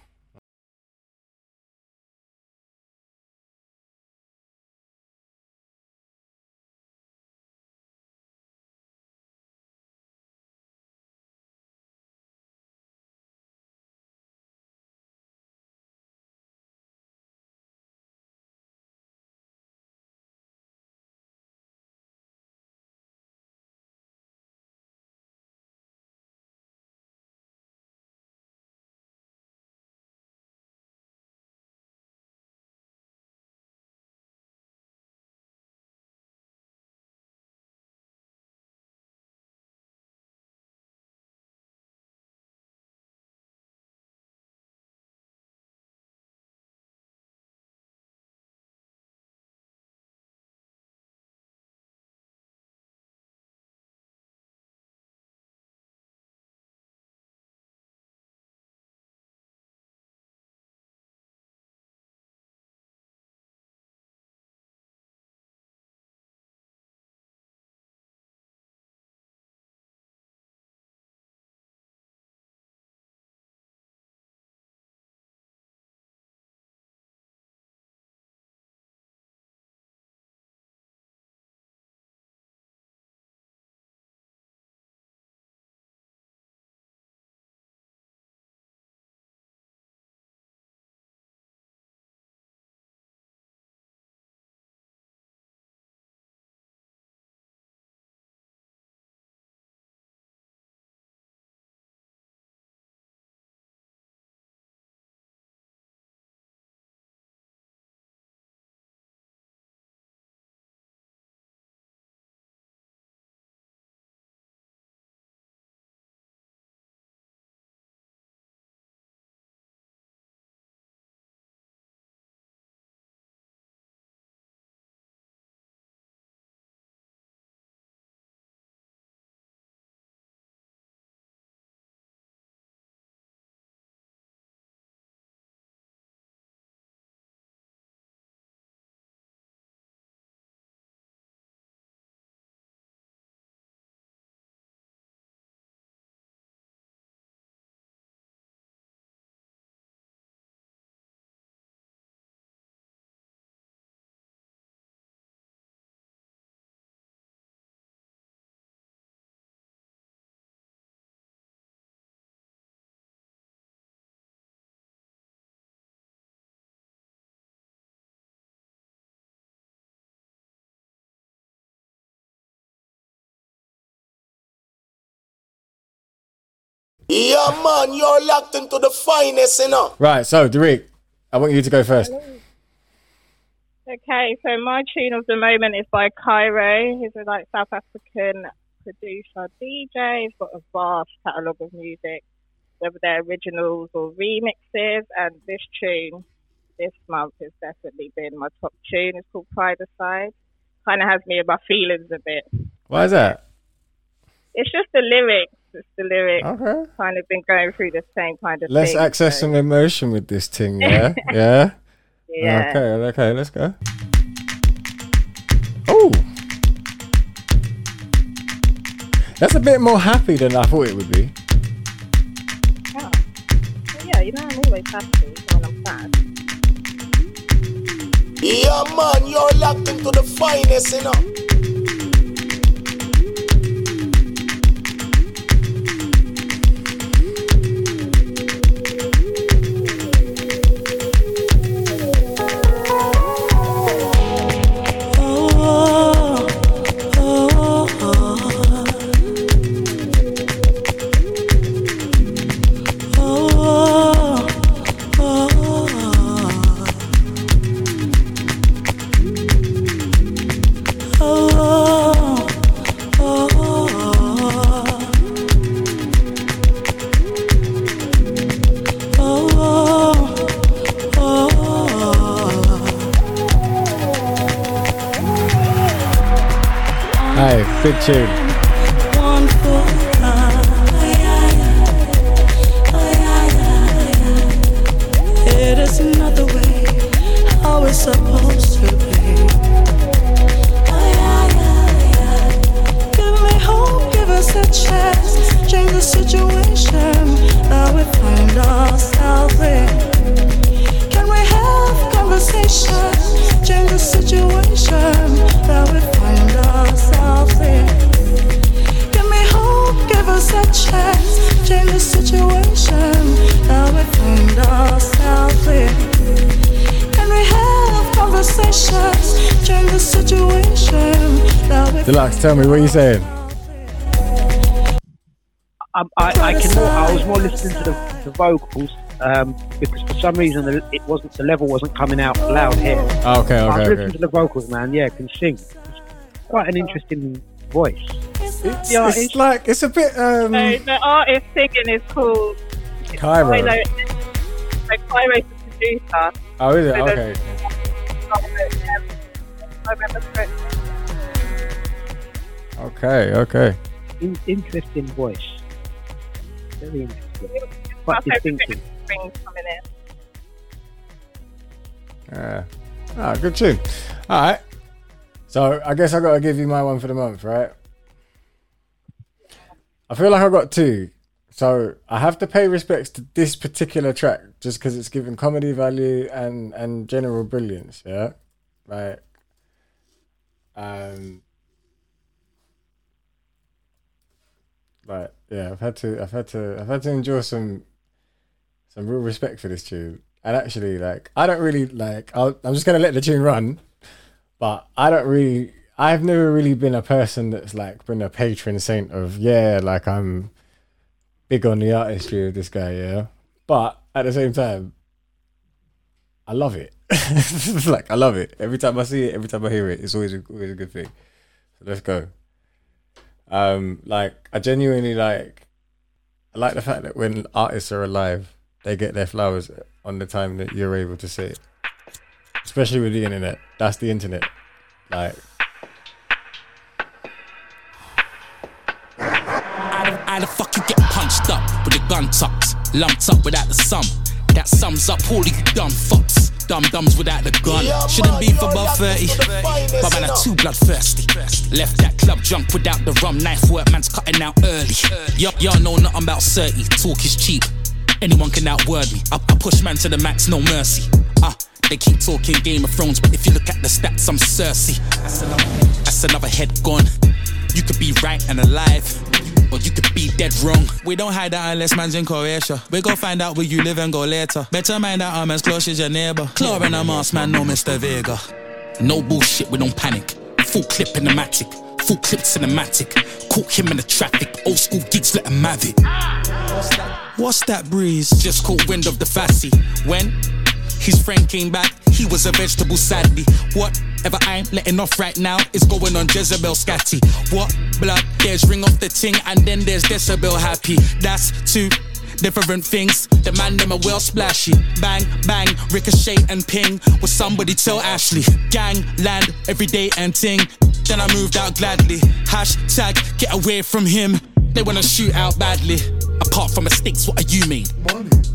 Yeah, man, you're locked into the finest, you know. Right, so Derek, I want you to go first. Okay, so my tune of the moment is by Caiiro. He's a like South African producer DJ. He's got a vast catalogue of music, whether they're originals or remixes. And this tune this month has definitely been my top tune. It's called Pride Aside. Kind of has me in my feelings a bit. Why is that? It's just the lyrics. It's the lyrics. Okay. Kind of been going through the same kind of Let's thing. access so- some emotion with this thing, yeah? yeah? Yeah. Okay, okay, let's go. Oh! That's a bit more happy than I thought it would be. Oh. Yeah, you know I'm always happy when I'm sad. Yeah, man, you're locked into the finest, you know. Chance, change the situation that we find ourselves in. Can we have conversations, change the situation that we find ourselves in? Give me hope, give us a chance, change the situation that we find ourselves in. Can we have conversations, change the situation Dlux, tell me, what are you saying? Um, I, I can I was more listening to the, the vocals um, because for some reason the, it wasn't the level wasn't coming out loud here. Oh, okay, I was okay, listening okay. to the vocals, man. Yeah, can sing. It's quite an interesting voice. It's, The artist- it's like, it's a bit, um, So the artist singing is called Cairo. Kylo. So Kyro's the producer. Oh, is it? So Okay. the- I remember correctly. Okay, okay. In, interesting voice. Very interesting. Quite distinctive. Coming in. Yeah. Ah, good tune. All right. So I guess I got to give you my one for the month, right? I feel like I got two. So I have to pay respects to this particular track just because it's given comedy value and and general brilliance. Yeah, like um, like yeah, I've had to I've had to I've had to endure some some real respect for this tune. And actually, like, I don't really like. I'll, I'm just gonna let the tune run, but I don't really. I've never really been a person that's like been a patron saint of yeah, like I'm big on the artistry of this guy, yeah. But at the same time, I love it. like I love it. Every time I see it, every time I hear it, it's always a, always a good thing. So let's go. Um, like I genuinely like. I like the fact that when artists are alive, they get their flowers on the time that you're able to see it. Especially with the internet. That's the internet. Like How the fuck you get punched up with a gun tucked, lumped up without the sum? That sums up all of you dumb fucks. Dumb dumbs without the gun. Shouldn't be for above 30. But man, I'm too bloodthirsty. Left that club drunk without the rum. Knife work, man's cutting out early. Y'all, y'all know nothing about 30. Talk is cheap. Anyone can outword me. I, I push man to the max, no mercy. Ah, they keep talking Game of Thrones, but if you look at the stats, I'm Cersei. That's another, that's another head gone. You could be right and alive, or you could be dead wrong. We don't hide that unless man's in Croatia. We go find out where you live and go later. Better mind that I'm as close as your neighbor. Claw and a mask, man, no Mr. Vega. No bullshit, we don't panic. Full clip in the matic, full clip cinematic. Caught him in the traffic, old school gigs, let him have it. What's that breeze? Just caught wind of the fassy. When his friend came back, he was a vegetable sadly. Whatever I'm letting off right now is going on Jezebel scatty. What blood? There's ring off the ting and then there's decibel happy. That's two different things. The man them are well splashy. Bang, bang, ricochet and ping. Will somebody tell Ashley? Gang, land, every day and ting. Then I moved out gladly. Hashtag get away from him. They wanna shoot out badly. Apart from mistakes, what are you made?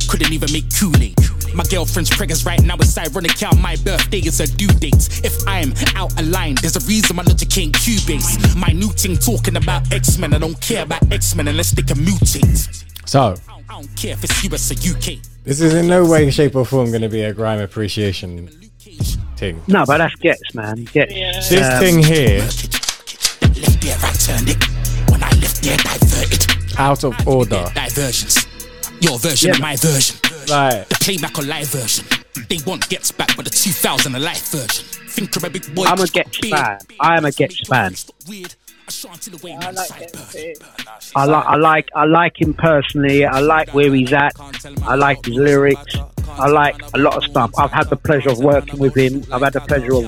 Couldn't even make Kool-Aid. My girlfriend's pregnant right now. It's ironic how my birthday is a due date. If I'm out of line, there's a reason my logic ain't Cubase. My new thing talking about X-Men. I don't care about X-Men unless they can mutate. So, I don't care if it's US or UK. this is in no way, shape, or form going to be a grime appreciation thing. No, but that's Ghetts, man. Ghetts. This Um, thing here, Left there, right turned it. When I left there, diverted. Out of order. Diversions. Your version Yeah. of my version. Like, The playback or live version. They want gets back, but the 2000 a live version. Think of a big boy. I'm a Ghetts fan. I am a Ghetts fan. I like. I like, I like, I like him personally. I like where he's at. I like his lyrics. I like a lot of stuff. I've had the pleasure of working with him. I've had the pleasure of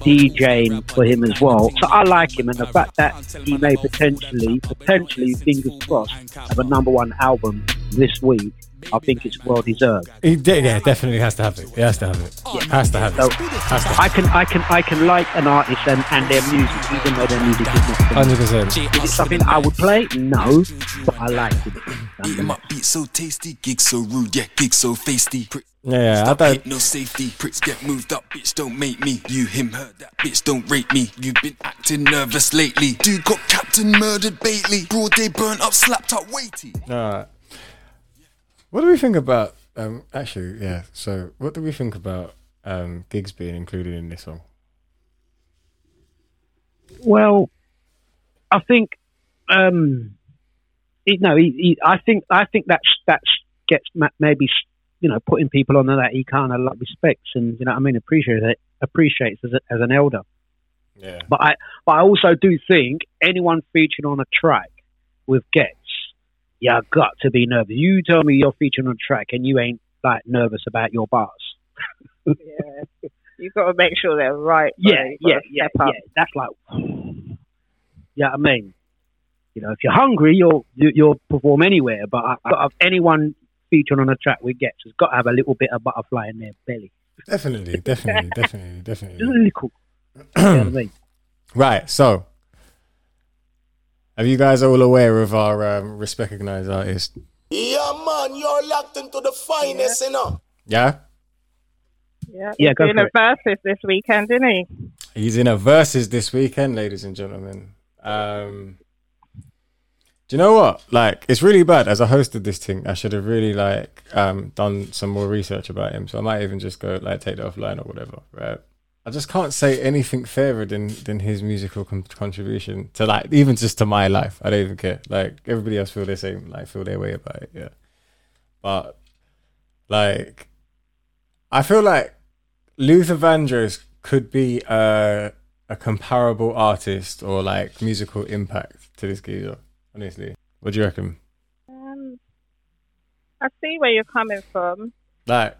DJing for him as well. So I like him, and the fact that he may potentially, potentially, fingers crossed, have a number one album this week, I think it's well deserved. he de- yeah, definitely has to have it. He has to have it. Has to have So it. Has to. I can, I can, I can like an artist and, and their music, even though their music is not. for me. Hundred percent. Is it something I would play? No, but I like it. Eat 'em up, beat so tasty, gig so rude, yeah, gig so feisty. Prick, Yeah, I stop, don't. no safety. Pricks get moved up, bitch, don't make me. You, him, her, that bitch, don't rate me. You've been acting nervous lately. Dude got captain murdered Bately. Broad day burnt up, slapped up weighty. Alright. What do we think about? Um, actually, yeah. So, what do we think about um, Giggs being included in this song? Well, I think, um, he, no, he, he, I think, I think that's that's Ghetts maybe you know putting people on that he kind of like respects and you know what I mean appreciates it, appreciates as, a, as an elder. Yeah. But I, but I also do think anyone featured on a track with Ghetts, you got to be nervous. You tell me you're featuring on a track and you ain't like nervous about your bars. Yeah. You've got to make sure they're right. Yeah, yeah, yeah, yeah. That's like, yeah. I mean, you know, if you're hungry, you'll you, you'll perform anywhere. But I, I, anyone featuring on a track with Ghetts has got to have a little bit of butterfly in their belly. Definitely, definitely, definitely, Just definitely. a little. you know what I mean? Right. So, are you guys all aware of our um, respect recognized artist? Yeah, man, you're locked into the finest, you know. Yeah. Yeah, Yeah, he's go doing for a versus this weekend, isn't he? He's in a versus this weekend, ladies and gentlemen. Um, do you know what? Like, it's really bad. As I hosted this thing, I should have really like um, done some more research about him. So I might even just go like take it offline or whatever. Right? I just can't say anything fairer than than his musical con- contribution to like even just to my life. I don't even care. Like everybody else feel the same, like feel their way about it. Yeah, but like I feel like Luther Vandross could be a a comparable artist or like musical impact to this geezer. Honestly, what do you reckon? Um, I see where you're coming from. Like,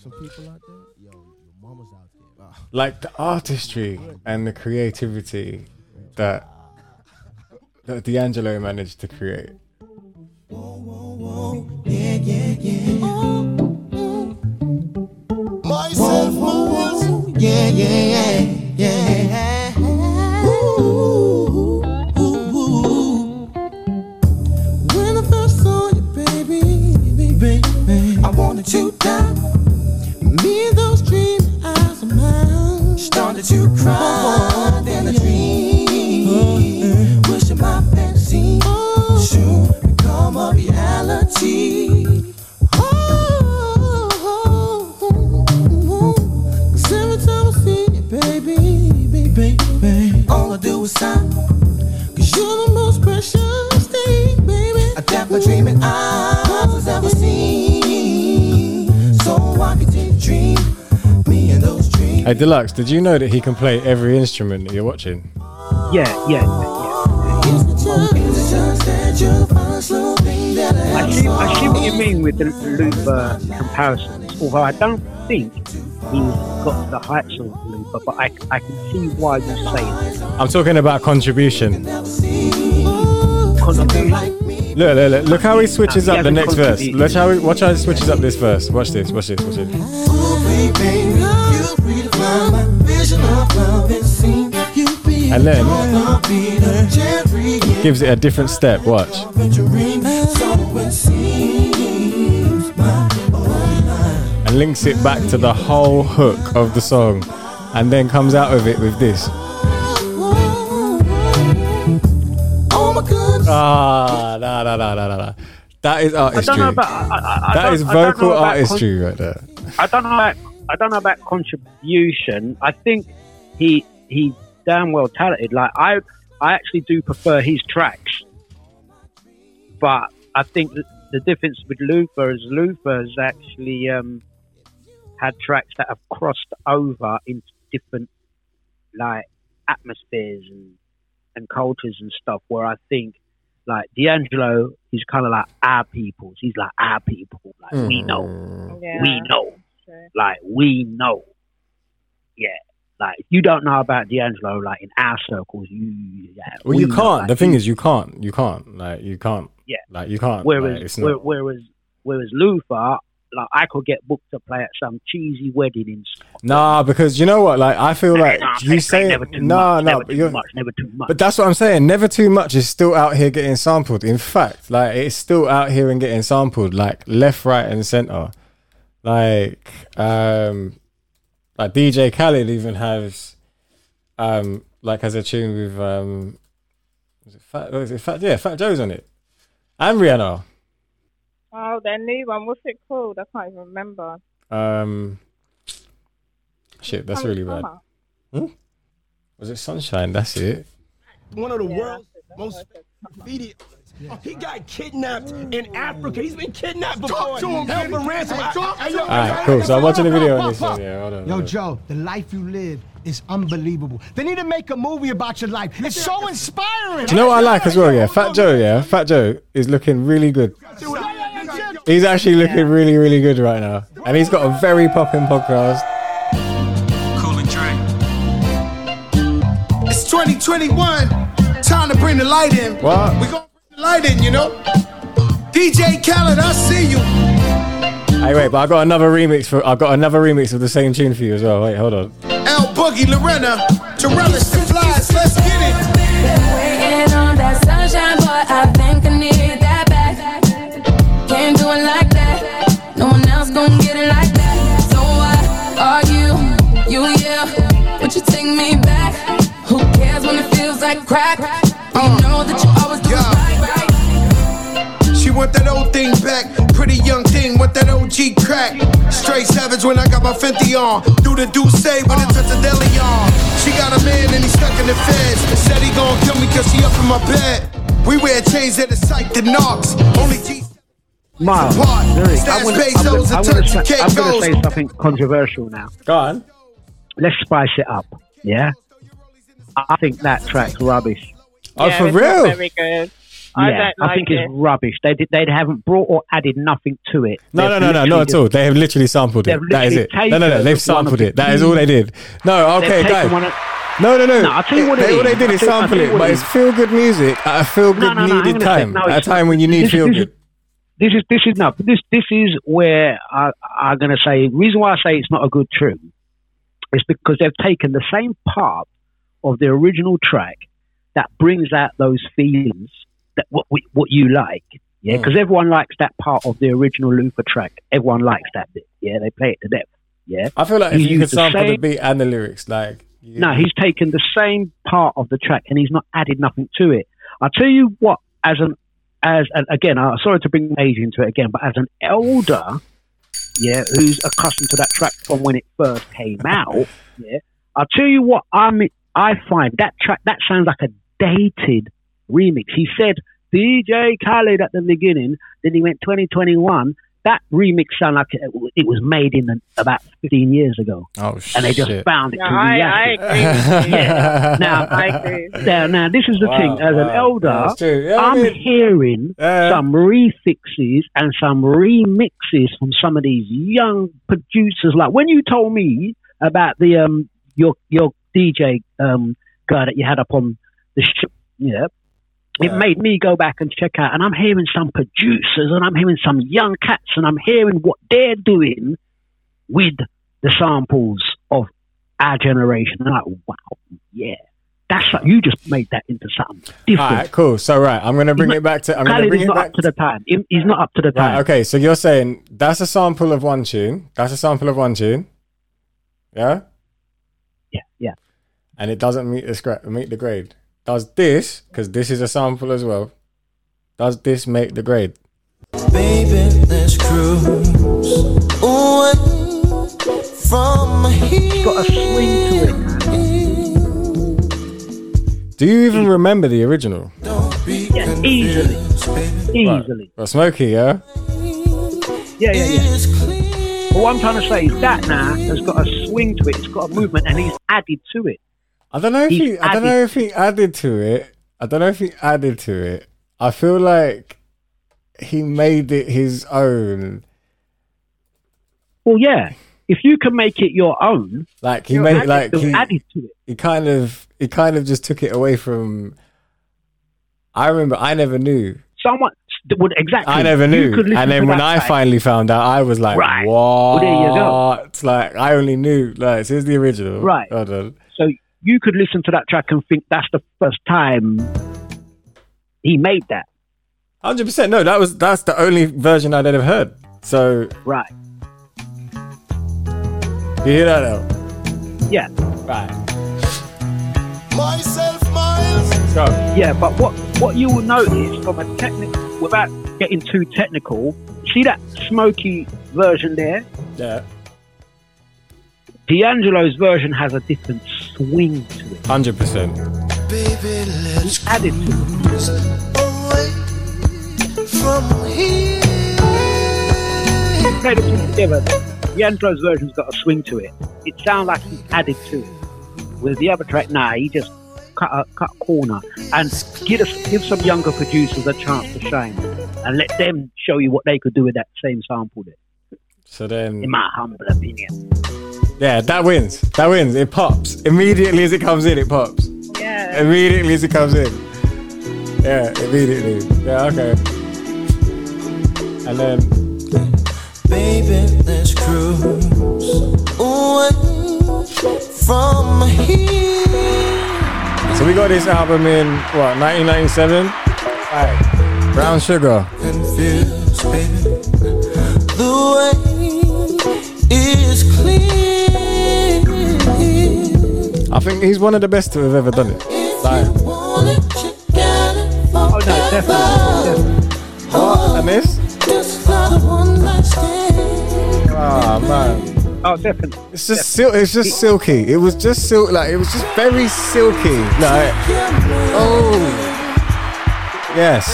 Some people out there, yo, your mama's out there. Like the artistry and the creativity that that D'Angelo managed to create. Myself, moves. Yeah, yeah, yeah, yeah. Ooh, ooh, ooh. When I first saw you, baby, baby, baby, I wanted you down. Started to cry in a dream. Wishing my fantasy soon become a reality. Oh, you, I do is sigh. Cause you're the most precious thing, baby. A deaf dreaming eyes has ever seen. So I can take dream, Hey Dlux, did you know that he can play every instrument that you're watching? Yeah, yeah, yeah. said you're the finest little thing that I I see, I see what you mean with the Luther comparisons, although I don't think he's got the heights of Luther, but I, I can see why you say that. I'm talking about contribution. Contribution. Look, look, look, look how he switches He up the next verse. contributed. Watch how he, watch how he switches up this verse. Watch this, watch this, watch this. And then gives it a different step. Watch. And links it back to the whole hook of the song. And then comes out of it with this. Ah, no, no, no, no, no, no. That is I don't know about. I, I, I That don't- is I don't know vocal about artistry right there. I don't know about I don't know about contribution. I think he he's damn well talented. Like I I actually do prefer his tracks, but I think the difference with Luther is Luther has actually um, had tracks that have crossed over into different like atmospheres and and cultures and stuff. Where I think like D'Angelo, he's kind of like our peoples. He's like our people. Like we know, Yeah. we know, like we know. Yeah, like if you don't know about D'Angelo, like in our circles, you yeah. Well, we you know, can't. like, The thing is, you can't. You can't. Like, you can't. Yeah. Like, you can't. Whereas, like, where- not. whereas, whereas Luther, like I could get booked to play at some cheesy wedding in. Nah, because you know what? Like, I feel like Nah, you say play never too no, much, no. never but too much, never too much. But that's what I'm saying. Never too much is still out here getting sampled. In fact, like it's still out here and getting sampled, like left, right, and center. Like, um, like DJ Khaled even has, um, like has a tune with um, was it Fat? Was it Fat? Yeah, Fat Joe's on it, and Rihanna. Oh, their new one. What's it called? I can't even remember. Um, shit, that's really bad. Hmm? Was it Sunshine? That's it. one of the world's most videos. He got kidnapped in Africa. He's been kidnapped before. Talk to him, held Kenny. for ransom. Hey, talk I- to I- him. All right, cool. So I'm watching the video on this one. Yeah, hold on. Yo, hold on. Joe, the life you live is unbelievable. They need to make a movie about your life. It's so inspiring. Do you know what I like as well? Yeah, Fat Joe. Yeah, Fat Joe is looking really good. He's actually looking really, really good right now, and he's got a very popping podcast. Cool and Dre. It's 2021. Time to bring the light in. What? We gonna bring the light in, you know? DJ Khaled, I see you. Hey, wait, but I've got another remix for. I've got another remix of the same tune for you as well. Wait, hold on. L Boogie, Lorena, to relish the flies. Let's get it. Waiting on that sunshine, boy, I think I need that back. Can't do it like that. No one else gon' get it like that. So I argue, you yeah, but you take me back. Who cares when it feels like crack? You uh, know that you always do right, right. She want that old thing back. Pretty young thing, want that OG crack. Straight savage when I got my Fenty on. Do the do say when it touch the deli on. She got a man and he stuck in the feds. Said he gon' kill me cause she up in my bed. We wear chains that is psyched and knocks. Only G. Miles, Apart. Lyric, Stats I'm gonna, Bezos I'm gonna, I'm gonna, say, I'm gonna say something controversial now. Go on. Let's spice it up. Yeah, I think that track's rubbish. Oh, yeah, for real? Very good. I yeah, don't I like think it. it's rubbish. They did, they haven't brought or added nothing to it. No, They've no, no, no, not at all. They have literally sampled it. They've That is it. literally No, no, no. They've sampled it. That is all they did. No, okay, taken guys. No, no, no. No, I'll tell you what it They- all they did I'll is tell you- I'll sample it, but it it's feel good music at a feel good No, no, no, needed gonna time. no, At a time when you need this feel this is- good. This is this is no. This this is where I, I'm going to say. Reason why I say it's not a good tune is because they've taken the same part of the original track that brings out those feelings that what we, what you like. Yeah, Mm. because everyone likes that part of the original Luther track. Everyone likes that bit. Yeah, they play it to death. Yeah, I feel like if you could the sample the same- beat and the lyrics, like you- no, he's taken the same part of the track and he's not added nothing to it. I'll tell you what, as an as and again, I'm sorry to bring age into it again, but as an elder, yeah, who's accustomed to that track from when it first came out, yeah, I'll tell you what I mean. I find that track that sounds like a dated remix. He said DJ Khaled at the beginning, then he went 2021. that remix sound like it, it was made in the, about 15 years ago. Oh shit. and they just found it. No, to I, I agree. Yeah. Now, I agree. now, now, this is the Wow, thing. As an elder, Yeah, I I'm mean- hearing Yeah. some refixes and some remixes from some of these young producers. Like when you told me about the um your your DJ um guy that you had up on the show, yeah. It Yeah. made me go back and check out, and I'm hearing some producers, and I'm hearing some young cats, and I'm hearing what they're doing with the samples of our generation. And I'm like, wow, yeah, that's like, you just made that into something different. All right, cool. So right, I'm gonna bring it back to. I'm gonna Khaled bring is it back up to the time. He's not up to the time. Right, okay, so you're saying that's a sample of one tune. That's a sample of one tune. Yeah? Yeah, yeah. And it doesn't meet the meet the grade. Does this, because this is a sample as well, does this make the grade? Baby, let's cruise away from here. Got a swing to it. Do you even remember the original? Yeah, easily. Easily. Well, Smokey, yeah? Yeah, yeah, yeah. But what I'm trying to say is that now has got a swing to it. It's got a movement, and he's added to it. I don't know if He's he I don't know added- if he added to it. I don't know if he added to it. I feel like he made it his own. Well, yeah. If you can make it your own, Like he made added- like he, added to it. he kind of he kind of just took it away from I remember I never knew. Someone would exactly. I never knew. And then when I finally found out, I was like, Right. what? Well, there you go. Like, I only knew, like, so here's the original. Right. Hold on. So you could listen to that track and think that's the first time he made that. 100%. No, that was, that's the only version I'd ever heard. So, Right. you hear that now? Yeah. Right. Myself, Myles. Let's go. Yeah, but what what you will notice from a technical, without getting too technical, see that Smokey version there. Yeah. D'Angelo's version has a different swing to it. 100%. Baby, let's Added to it. cruise away from here. Play the two together. D'Angelo's version's got a swing to it. It sounds like he's added to it. With the other track, nah, he just cut a cut a corner and give us give some younger producers a chance to shine and let them show you what they could do with that same sample there. So then, In my humble opinion. yeah, that wins. That wins. It pops. Immediately as it comes in, it pops. Yeah. Immediately as it comes in. Yeah, immediately. Yeah, okay. And then, Baby, let's cruise away from here. so we got this album in, what, 1997? Right. Brown Sugar. Confused, baby. The way is clear. I think he's one of the best to have ever done it. Like, Want it, you got it Oh no, definitely. definitely. what? And this? Just one night stand. Oh, man. Oh, definitely. It's just sil- it's just silky. It was just silk like it was just very silky. Like oh yes.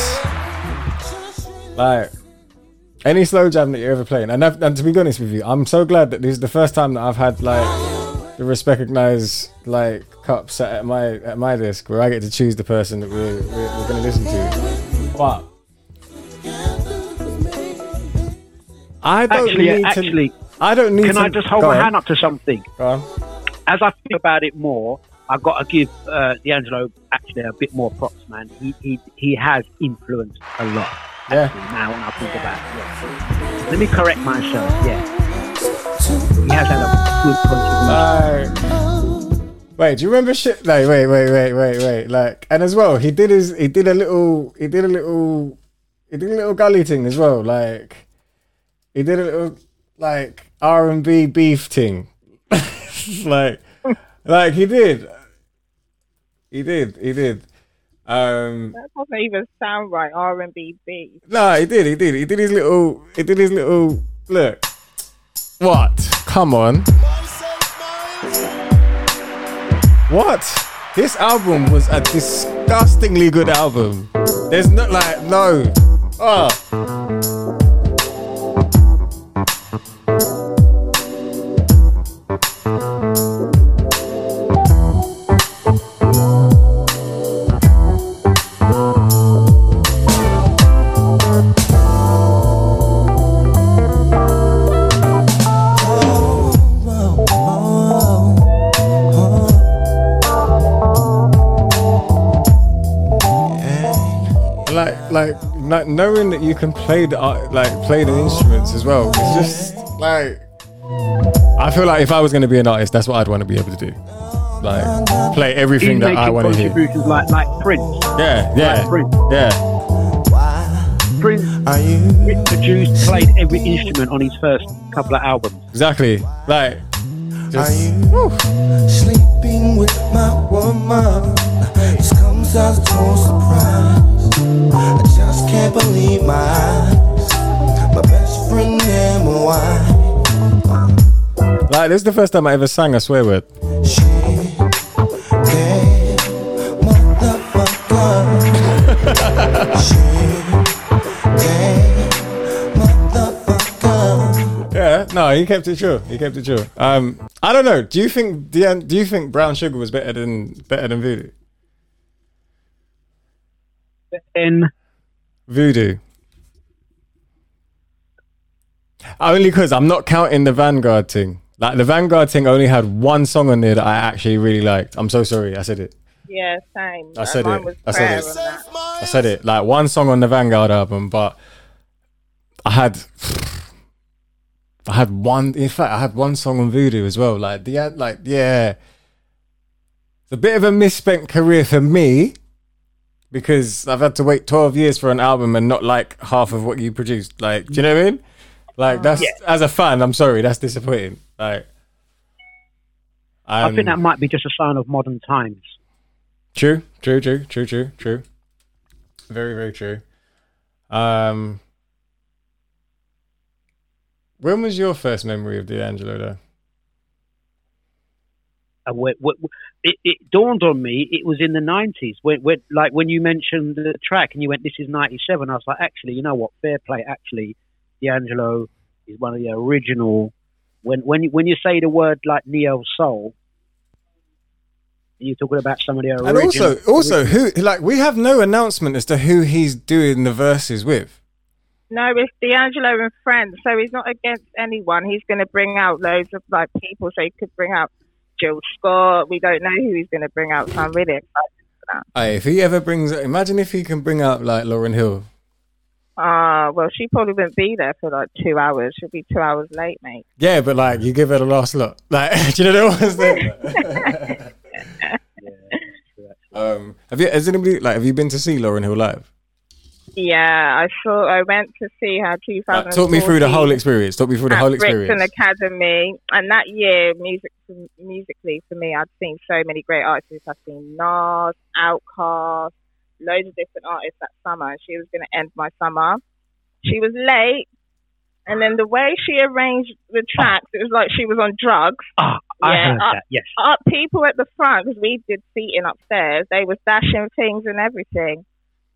Like any slow jam that you're ever playing. And, and to be honest with you, I'm so glad that this is the first time that I've had like the Respecognise like cup set at my at my desk where I get to choose the person that we're we're, we're gonna listen to. But I don't Actually, need actually, to. I don't need can to. I just hold my on. hand up to something? As I think about it more, I've got to give uh, D'Angelo actually a bit more props, man. He he, he has influenced a lot. Yeah. Now when I think about it, yeah. let me correct myself. Yeah, he has had a good contribution. Like, wait, do you remember shit? Like, wait, wait, wait, wait, wait. Like, and as well, he did his, he did a little, he did a little, he did a little gully thing as well. Like, he did a little like R and B beef thing. like, like he did, he did, he did. Um, that doesn't even sound right. R and B beat. No, he did. He did. He did his little. He did his little. Look. What? Come on. What? This album was a disgustingly good album. There's not like no. Oh. Like like like knowing that you can play the art- like play the instruments as well it's just like i feel like if i was going to be an artist that's what i'd want to be able to do like play everything that i want to hear contributions like like Prince. yeah yeah Like Prince. yeah Prince, Prince produced, played every instrument on his first couple of albums. exactly like Are you sleeping with my woman? This comes as a total surprise. I just can't believe my eyes. My best friend and my wife. like this is the first time i ever sang a swear word Yeah, no, he kept it true. He kept it true. Um, I don't know. Do you think Do you think Brown Sugar was better than better than Voodoo? In Voodoo. Only because I'm not counting the Vanguard thing. Like the Vanguard thing only had one song on there that I actually really liked. I'm so sorry, I said it. Yeah, same. I said Mine it. I said it. I said it. Like one song on the Vanguard album, but I had I had one in fact I had one song on Voodoo as well. Like the like yeah. It's a bit of a misspent career for me because I've had to wait 12 years for an album and not like half of what you produced. Like, do you know what I mean? Like that's Yeah. as a fan, I'm sorry, that's disappointing. Like I think um, that might be just a sign of modern times. True, true, true, true, true, true. Very, very true. Um, when was your first memory of D'Angelo, though? And when, when, it, it dawned on me it was in the nineties when, when like when you mentioned the track and you went this is ninety seven I was like actually you know what fair play actually D'Angelo is one of the original when when you, when you say the word like neo soul you're talking about some of the And original also, also, who like we have no announcement as to who he's doing the verses with. No, it's D'Angelo and friends, so he's not against anyone. He's going to bring out loads of like people, so he could bring out Scott. We don't know who he's going to bring out, so I'm really excited for that. Aye, if he ever brings, imagine if he can bring out like Lauryn Hill. Ah, well, she probably wouldn't be there for like two hours. She'll be two hours late, mate. Yeah, but like you give her the last look. Like, do you know the ones that? um, have you? Has anybody like? Have you been to see Lauryn Hill live? Yeah, I saw. I went to see her 2014. Like, talk me through the whole experience. Talk me through the at whole Brixton experience. Academy, and that year, music musically for me, I'd seen so many great artists. I've seen Nas, Outkast, loads of different artists that summer. She was going to end my summer. She was late, and then the way she arranged the tracks, it was like she was on drugs. Ah, I Yeah, heard up- that yes Up people at the front because we did seating upstairs. They was dashing things and everything.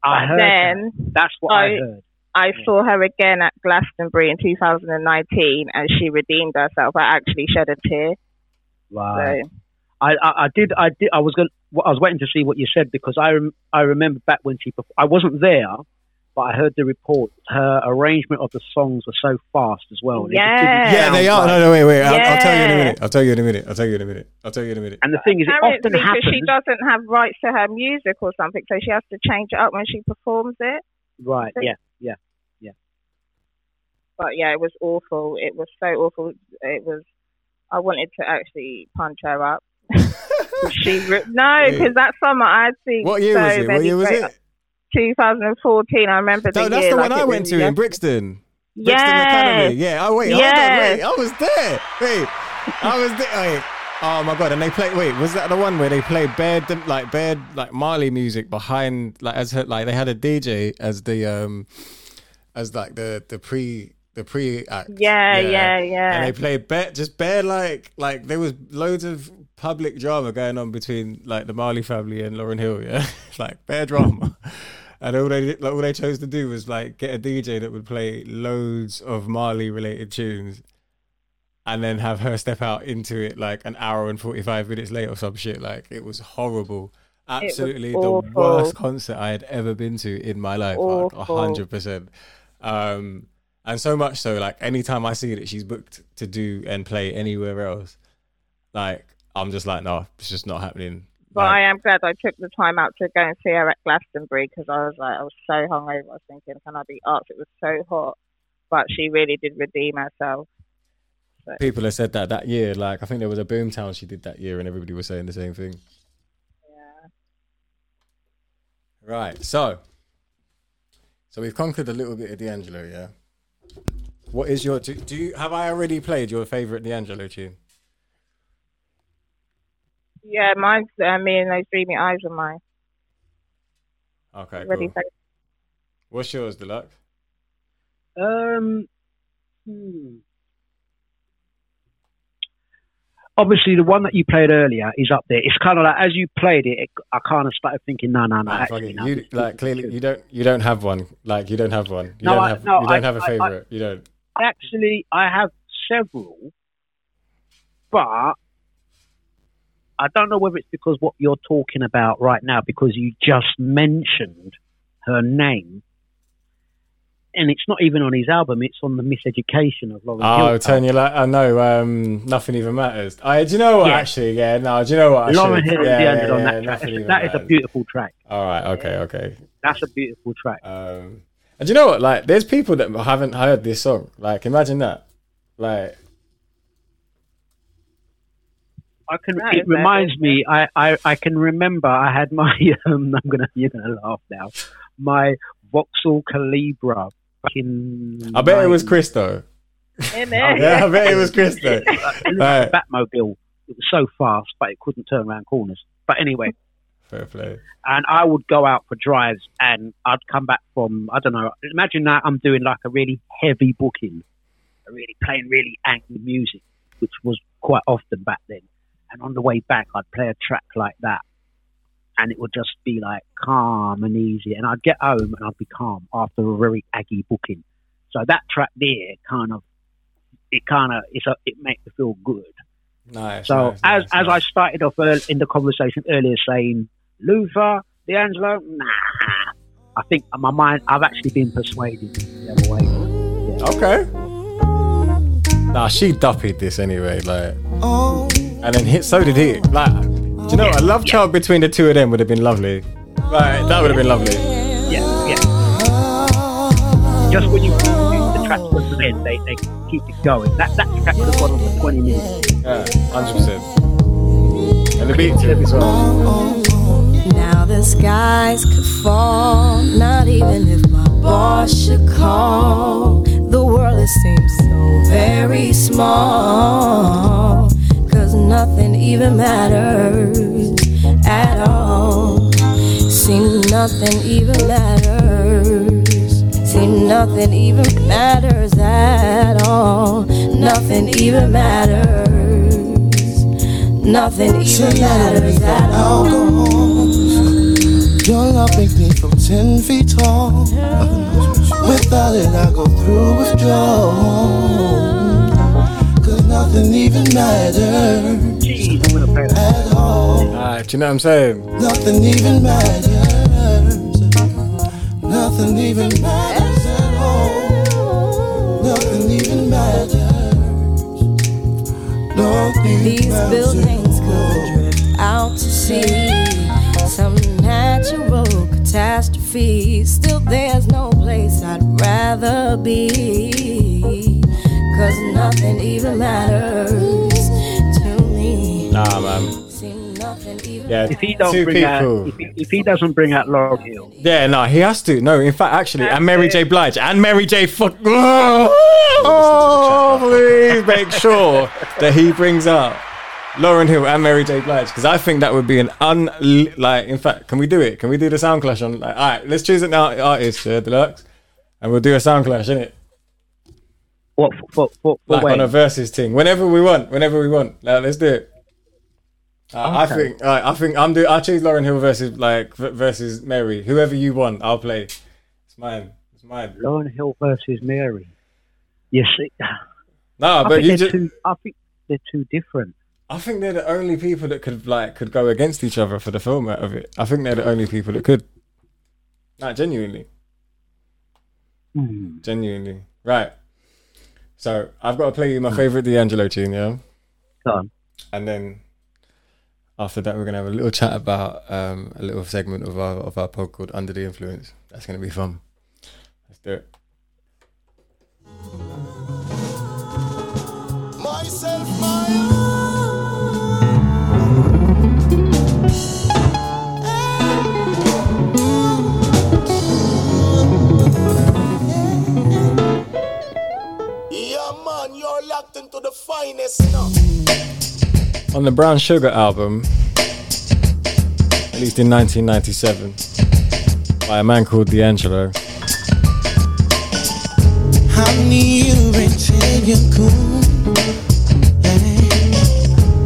I But heard then that. that's what I, heard I saw her again at Glastonbury in 2019, and she redeemed herself. I actually shed a tear. Wow. So, I, I, I did. I did. I was going. I was waiting to see what you said because I rem, I remember back when she. I wasn't there, but I heard the report. Her arrangement of the songs were so fast as well. They just didn't Yeah. Yeah, they are. like- No, no, wait, wait. I'll, I'll tell you in a minute. I'll tell you in a minute. I'll tell you in a minute. I'll tell you in a minute. And the thing is, it apparently, often because she doesn't have rights to her music or something, so she has to change it up when she performs it. Right. Yeah. Yeah. Yeah. But yeah, it was awful. It was so awful. It was. I wanted to actually punch her up. she re- no, because that summer I'd seen What year so was it? What many year was it? 2014. I remember the No, that's year. the like one I went to in. Brixton. Brixton Yes. Academy. Yeah. Oh wait. Hold on. Wait. I was there. Wait. I was there. Wait. Oh my god! And they play. Wait, was that the one where they played bad, like bad, like Marley music behind, like as her, like they had a DJ as the um, as like the the pre the pre act. Yeah, yeah, yeah. And they played bad, just bad, like like there was loads of public drama going on between like the Marley family and Lauryn Hill. Yeah, like bad drama. And all they like, all they chose to do was like get a DJ that would play loads of Marley related tunes. and then have her step out into it like an hour and 45 minutes late or some shit. Like it was horrible. was Absolutely the worst concert I had ever been to in my life. Hundred percent. Um, and so much so, like anytime I see that she's booked to do and play anywhere else, like I'm just like, no, it's just not happening. But I am glad I took the time out to go and see her at Glastonbury because I was like, I was so hungover. I was thinking, can I be asked? It was so hot, but she really did redeem herself. So, People have said that that year. Like I think there was a Boomtown she did that year, and everybody was saying the same thing. Yeah. Right. So, so we've conquered a little bit of D'Angelo. Yeah. What is your? Do, do you have I already played your favorite D'Angelo tune? Yeah, mine's uh, me and those dreamy eyes are mine. Okay. Cool. What's yours, Dlux? Um, hmm. Obviously, the one that you played earlier is up there. It's kind of like as you played it, it I kind of started thinking, no, no, no. Actually, it. no, You like clearly you don't you don't have one. Like you don't have one. You No, don't I- have no, you don't I- have a I- I- favorite. you don't. Actually, I have several, but I don't know whether it's because what you're talking about right now, because you just mentioned her name, and it's not even on his album; it's on the Miseducation of Lauryn Oh, Hill. turn your. I know. Um, nothing even matters. I. Do you know what? Yeah. Actually, yeah. No. Do you know what? I Lauryn. Hill yeah, yeah, ended on yeah, that track. That is a beautiful track. All right. Okay. Okay. That's a beautiful track. Um, and do you know what? Like, there's people that haven't heard this song. Like, imagine that. Like, I can. That it is reminds me. I, I I can remember. I had my. Um, I'm gonna. You're gonna laugh now. My Vauxhall Calibra. back in I bet it was Chris though. Yeah, I bet it was Chris though. It looked like Right. Batmobile. It was so fast, but it couldn't turn around corners. But anyway, Fair play. and I would go out for drives, and I'd come back from. I don't know. Imagine that I'm doing like a really heavy booking, really playing really angry music, which was quite often back then. And on the way back, I'd play a track like that, and it would just be like calm and easy. And I'd get home and I'd be calm after a very aggy booking. So that track there kind of, it kind of, it's a, it makes me feel good. Nice. So nice, as nice, as I started off earl in the conversation earlier, saying Luther, D'Angelo, nah. I think in my mind, I've actually been persuaded the other way. Okay. Nah, she duppied this anyway. Like, Oh, and then hit. So did he. Like, do you know? what? A love child between the two of them would have been lovely. Right, that would have been lovely. Yeah, yeah. Just when you the track was to end, they, they keep it going. That that track could have gone on for twenty minutes. Yeah, hundred percent. And the beat to it as well. Now the skies could fall, not even if my boss should call. The world it seems so very small, cause nothing even matters at all. See, nothing even matters. See, nothing even matters at all. Nothing even matters. Nothing even matters at all. your love makes me from ten feet tall. Without it, I go through withdrawal. Cause nothing even matters at all. Ah, do you know what I'm saying? Nothing even matters. Nothing even matters at all. Nothing even matters. Nothing These matters. buildings could drift out to sea. Some natural catastrophe. Still, there's no place I'd rather be. Cause nothing even matters to me. Nah, man. See, nothing even Yeah, If he don't two bring people. out, if he, if he doesn't bring out Lauryn Hill, Yeah, no, he has to. No, in fact, actually, and Mary J. Blige and Mary J. Fuck. Oh, please make sure that he brings up Lauryn Hill and Mary J. Blige because I think that would be an un like. In fact, can we do it? Can we do the sound clash on? Like, all right, let's choose it now. Artist, yeah, Dlux, and we'll do a sound clash, innit? What for? for, for, Like on a versus thing, whenever we want, whenever we want. Like, let's do it. Uh, I think uh, I think I'm do I choose Lauryn Hill versus like v- versus Mary. Whoever you want, I'll play. It's mine. It's mine. Lauryn Hill versus Mary. You see, No, I but you just. too, I think they're too different. I think they're the only people that could like could go against each other for the format of it. I think they're the only people that could. Not genuinely, Hmm. genuinely. Right. So I've got to play you my favorite D'Angelo tune, yeah. Go on. And then after that, we're gonna have a little chat about um, a little segment of our of our pod called Under the Influence. That's gonna be fun. Let's do it. Myself, my the finest now. On the Brown Sugar album, released in 1997, by a man called D'Angelo. Honey, you pretend you're cool.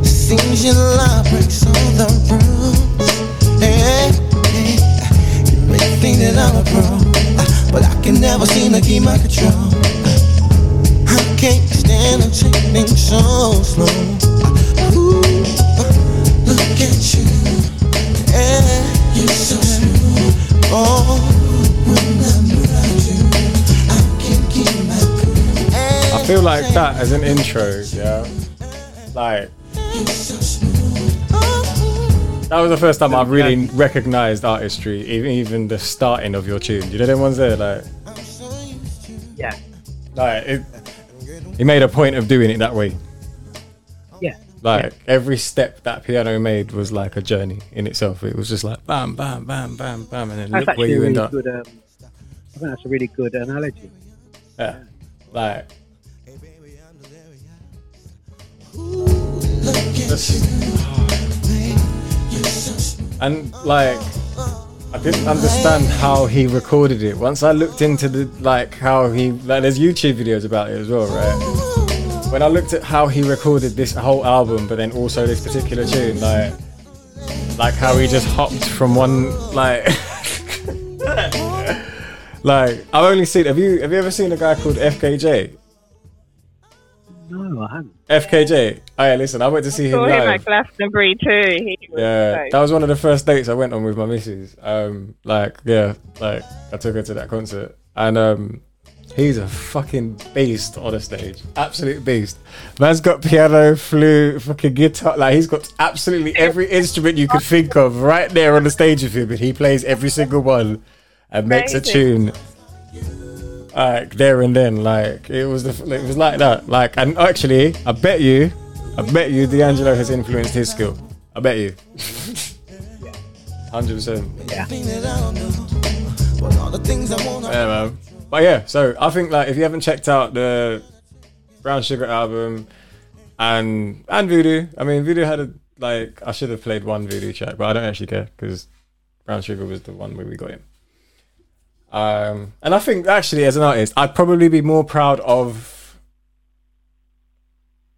Seems your love breaks all the rules. Hey, hey. You may think that I'm a pro, but I can never seem to keep my control. I can't stand a changing so slow. Ooh, look at you. Yeah, you're so smooth. Oh, when I'm around you, I can't keep my cool. I feel like that as an intro, yeah. Like that was the first time I really recognized artistry, even even the starting of your tune. You know them ones there, like Yeah. like it. He made a point of doing it that way. Yeah. Like every step that piano made was like a journey in itself. It was just like bam, bam, bam, bam, bam, and then That's look where you end up. good. Um, I think that's a really good analogy. Yeah, like. And like, I didn't understand how he recorded it. Once I looked into the like how he like, there's YouTube videos about it as well, right? When I looked at how he recorded this whole album, but then also this particular tune, like, like how he just hopped from one like. Like I've only seen. Have you have you ever seen a guy called FKJ? I haven't. FKJ. Oh yeah, listen. I went to see him Saw him live. at Glastonbury too. He was Yeah, so- that was one of the first dates I went on with my missus. Um, like yeah, like I took her to that concert, and um, he's a fucking beast on the stage. Absolute beast. Man's got piano, flute, fucking guitar. Like he's got absolutely every instrument you could think of right there on the stage with him, and he plays every single one and makes a tune. Like there and then, like it was the it was like that. Like and actually, I bet you, I bet you, D'Angelo has influenced his skill. I bet you. Hundred percent. Yeah. Yeah, man. But yeah, so I think like if you haven't checked out the Brown Sugar album and and Voodoo, I mean Voodoo had a like I should have played one Voodoo track, but I don't actually care because Brown Sugar was the one where we got him. Um, and I think actually as an artist, I'd probably be more proud of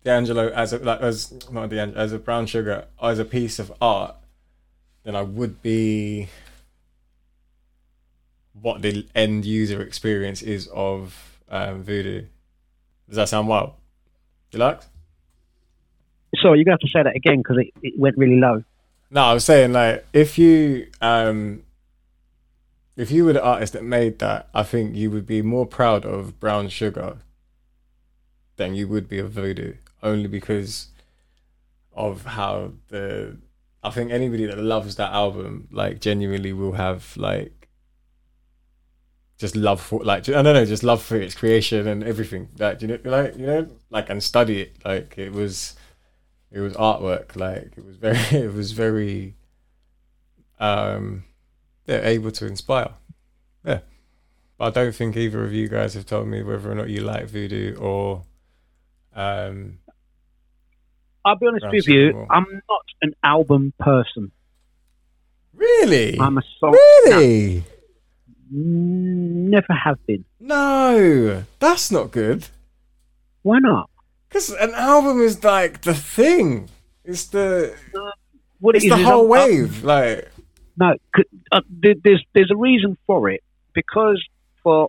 D'Angelo as a like as not D'Angelo as a Brown Sugar as a piece of art than I would be what the end user experience is of um, Voodoo. Does that sound wild? Like? Sorry, you're going to have to say that again because it, it went really low. No, I was saying like if you um if you were the artist that made that, I think you would be more proud of Brown Sugar than you would be of Voodoo, only because of how the I think anybody that loves that album like genuinely will have like just love for like I don't know, just love for its creation and everything. Like you know, like you know, like and study it. Like it was, it was artwork. Like it was very, it was very, um, yeah, able to inspire. Yeah, but I don't think either of you guys have told me whether or not you like Voodoo or, um, I'll be honest with you, more. I'm not an album person. Really? I'm a song. Really? No. Never have been. No, that's not good. Why not? Because an album is like the thing. It's the What it it's is the whole I'm- wave. Like No, uh, there's there's a reason for it because for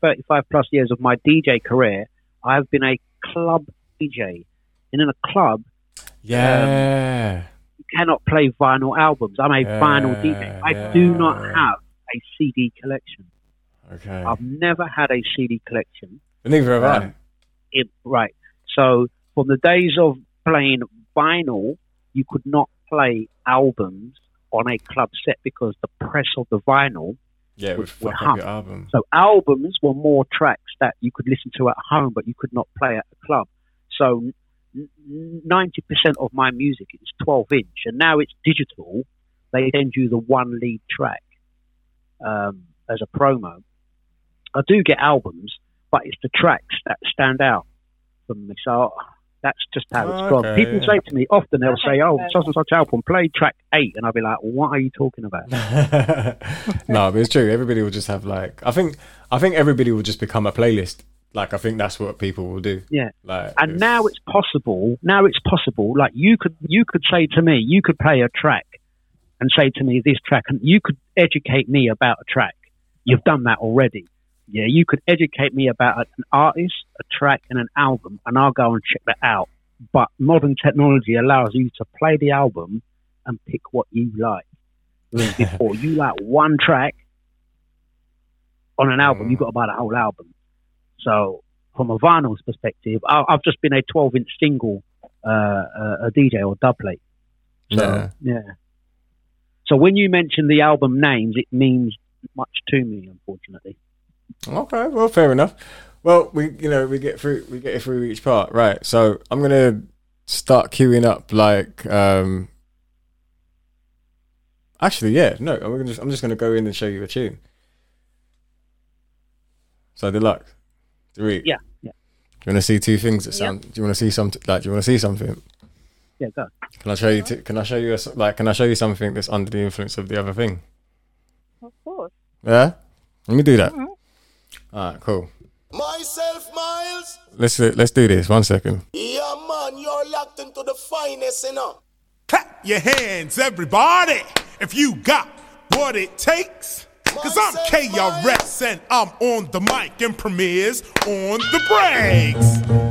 35 plus years of my DJ career, I've been a club DJ. And in a club, Yeah. you cannot play vinyl albums. I'm a vinyl DJ. I do not have a CD collection. okay. I've never had a CD collection. Neither have I. Um, it, right. So from the days of playing vinyl, you could not play albums on a club set because the press of the vinyl Yeah, would would fuck up hum. your album. So albums were more tracks that you could listen to at home, but you could not play at a club. So ninety percent of my music is twelve inch, and now it's digital. They send you the one lead track um, as a promo. I do get albums, but it's the tracks that stand out from me. So that's just how it's gone. People yeah. say to me often, they'll say, "Oh, such and such album, play track eight. and I'll be like, "What are you talking about?" no, but it's true. Everybody will just have like I think I think everybody will just become a playlist. Like I think that's what people will do. Yeah. Like and now it's possible. Now it's possible. Like you could, you could say to me, you could play a track and say to me this track, and you could educate me about a track. You've done that already. Yeah, you could educate me about an artist, a track, and an album, and I'll go and check that out. But modern technology allows you to play the album and pick what you like. Whereas before, you like one track on an album, you've got to buy the whole album. So, from a vinyl's perspective, I, I've just been a 12 inch single uh, a DJ or dubplate. So, Yeah. yeah. So, when you mention the album names, it means much to me, unfortunately. Okay, well, fair enough. Well, we you know we get through we get through each part, right? So I'm gonna start queuing up like um. Actually, yeah, no, I'm gonna just I'm just gonna go in and show you a tune. So Dlux, Derrique. Yeah, yeah. Do you want to see two things that sound? Do you want to see some? Like, do you want to see something? Yeah, go. Can I show you? T- can I show you a, like? Can I show you something that's under the influence of the other thing? Of course. Yeah. Let me do that. All right, cool. Myself, Myles. Let's do- let's do this. One second. Yeah, man, you're locked into the finest, you know. Clap your hands, everybody, if you got what it takes. Cause I'm KRS and I'm on the mic and Premier's on the breaks.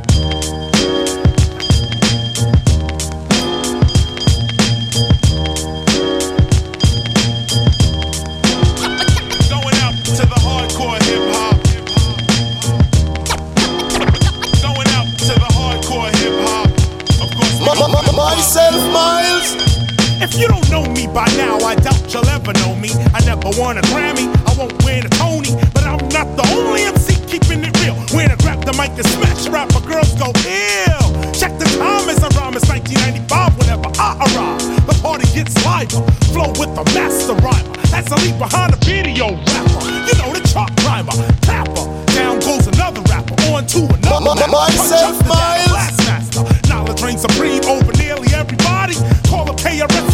You don't know me by now, I doubt you'll ever know me. I never won a Grammy, I won't win a Tony, but I'm not the only MC keeping it real. When I grab the mic and smash rapper, girls go ill. Check the time as I rhyme, it's 1995 whenever I arrive. The party gets liver, flow with the master rhymer. That's a leap behind a video rapper. You know the chart climber, tapper. Down goes another rapper, on to another. M- m- rapper. Punch myself, up to that Myles. last master. Knowledge reigns supreme over nearly everybody. Call up KRS and guaranteed to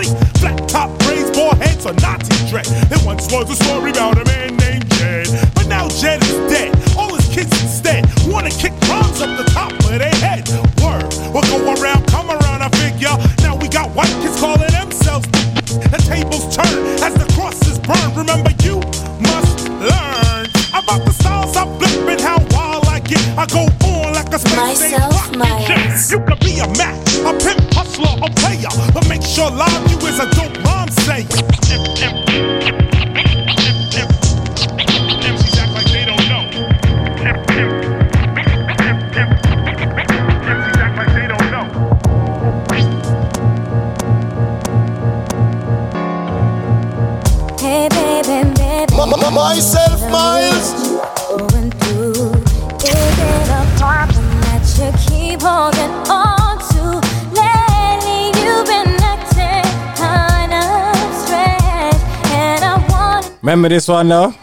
a party. Flat top braids, bald heads, or Nazi dread. There once was a story about a man named Jed. But now Jed is dead. All his kids instead wanna kick drums up the top of their head. Word, we'll go around, come around, I figure. Now we got white kids calling themselves the tables turn as the crosses burn. Remember, you must learn about the styles I flip and how wild I get. I go on like a space Myself, Myles. You could be a Mac, but make sure live you is a dope rhyme say. MCs act like they don't know. MCs act like they don't know. Hey, baby, baby. Myself, Myles. Sure this one though?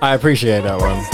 I appreciate that one.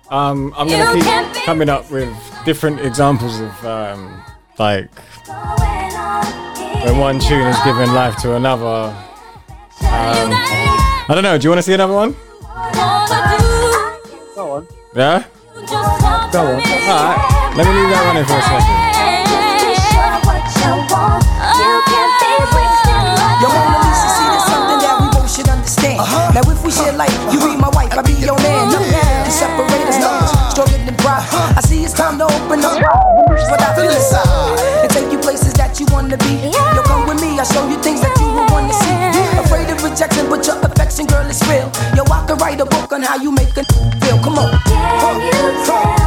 Um, I'm going to keep coming up with different examples of um, like when one tune is giving life to another. Um, I don't know. Do you want to see another one? Go on. Yeah. Go on. All right. Let me leave that running for a second. open up without feeling inside and take you places that you wanna be. Yeah. Yo, come with me, I'll show you things that you will wanna see. Afraid of rejection, but your affection, girl, is real. Yo, I could write a book on how you make a feel. Come on. Can you tell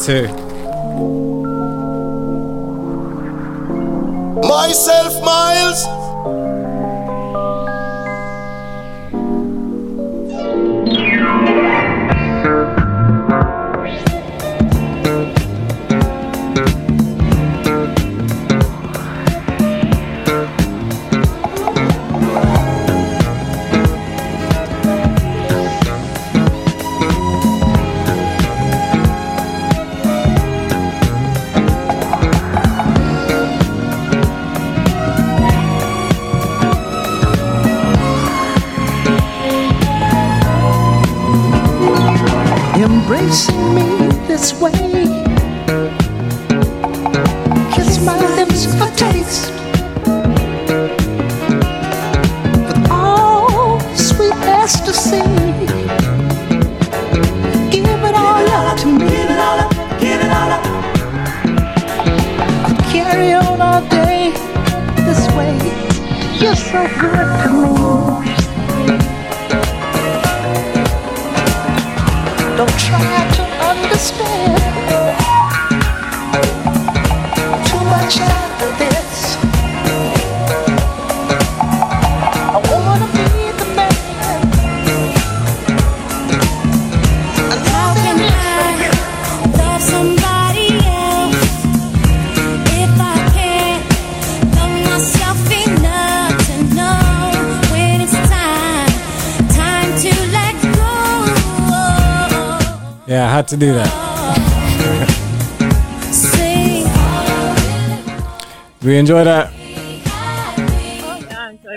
Sí. to do that. we enjoy that?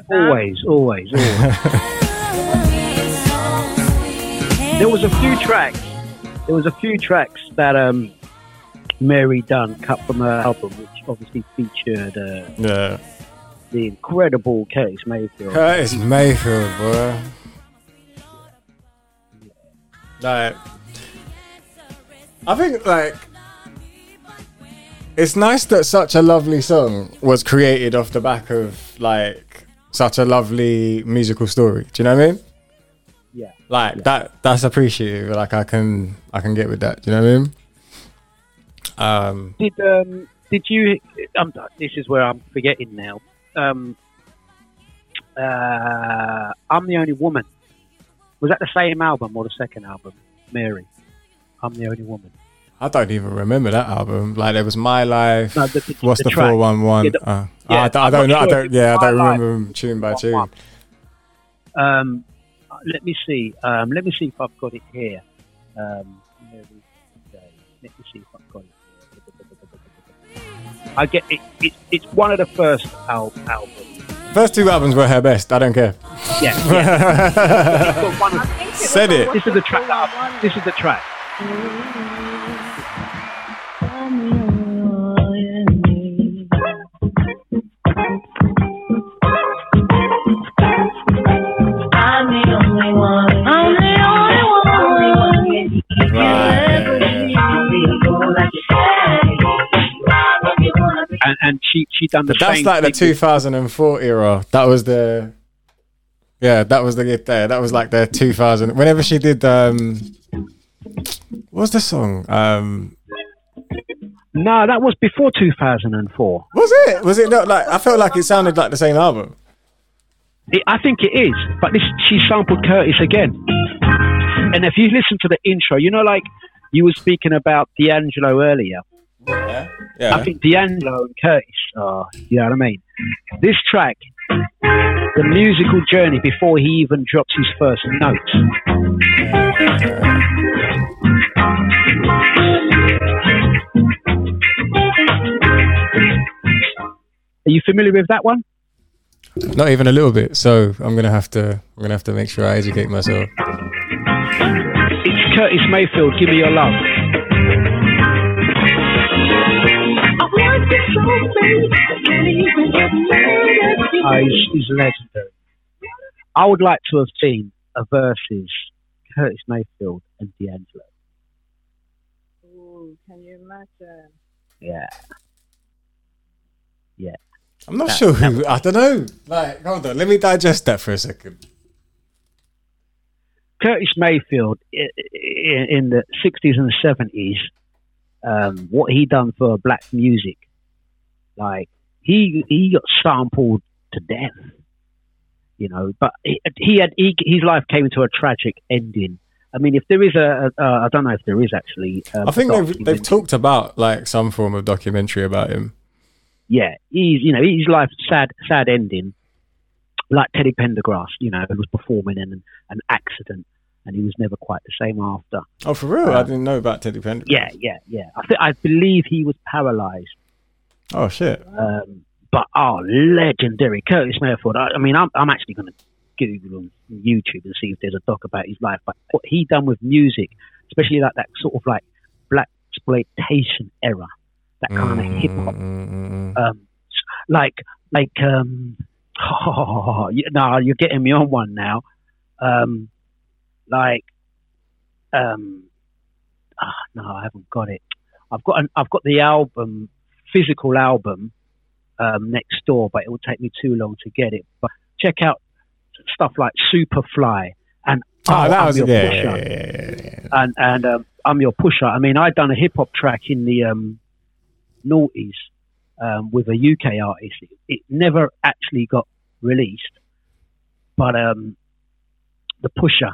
Always, always, always. there was a few tracks. There was a few tracks that um, Mary Dunn cut from her album, which obviously featured uh, yeah. the incredible Case Mayfield. Curtis Mayfield, bro. like. I think like it's nice that such a lovely song was created off the back of like such a lovely musical story. Do you know what I mean? Yeah. Like that. That's appreciative. Like I can, I can get with that. Do you know what I mean? Um, Did um, did you? Um, this is where I'm forgetting now. Um, uh, I'm the only woman. Was that the same album or the second album? Mary. I'm the only woman. I don't even remember that album. Like there was My Life. No, the- the- What's the four one one? Uh, I, don't- I don't know. I don't. Yeah, I don't remember them tune by tune. Um, let me see. Um, let me see if I've got it here. Um, let me see if I've got it. Here. I get it. it it's one of the first al- albums. First two albums were her best. I don't care. Yeah. yeah. Said it. This is the track. That I, this is the track. I'm the only one. I'm the only one. And, and she she done the But that's like the thing with- 2004 era. That was the. Yeah, that was the there. That was like the 2000. Whenever she did, um, what was the song? Um, No, that was before 2004. was it? Was it not like? I felt like it sounded like the same album. It, I think it is, but this she sampled Curtis again. And if you listen to the intro, you know, like you were speaking about D'Angelo earlier. Yeah. yeah. I think D'Angelo and Curtis are, you know what I mean? This track, the musical journey before he even drops his first note. Are you familiar with that one? Not even a little bit. So I'm gonna have to. I'm gonna have to make sure I educate myself. It's Curtis Mayfield, Give Me Your Love. Oh, he's, he's legendary. I would like to have seen a versus Curtis Mayfield and D'Angelo. Ooh, can you imagine? Yeah. Yeah. I'm not That- sure who. I don't know. Like, hold on. Let me digest that for a second. Curtis Mayfield i- i- in the 60s and 70s, um, what he done for black music, like he he got sampled to death, you know. But he, he had he, his life came to a tragic ending. I mean, if there is a, a uh, I don't know if there is actually. Um, I think they've they've talked about like some form of documentary about him. yeah, he's you know his life sad sad ending, like Teddy Pendergrass, you know, who was performing in an, an accident and he was never quite the same after. Oh, for real? I Uh, didn't know about Teddy Pendergrass. Yeah, yeah, yeah. I think I believe he was paralysed. Oh shit. Um, but oh, legendary Curtis Mayfield. I, I mean, I'm I'm actually going to Google on YouTube and see if there's a doc about his life. But what he done with music, especially like that sort of like black exploitation era, that kind of hip hop, um, like like um, oh, you, no, you're getting me on one now. Um, like um, ah, no, I haven't got it. I've got an, I've got the album, physical album, um, next door, but it will take me too long to get it. But check out stuff like Superfly and Oh, Oh, that I'm was Your yeah, Pusher. yeah, yeah, and and um, I'm your pusher. I mean, I'd done a hip hop track in the um, noughties um, with a UK artist. It, it never actually got released, but um, the pusher.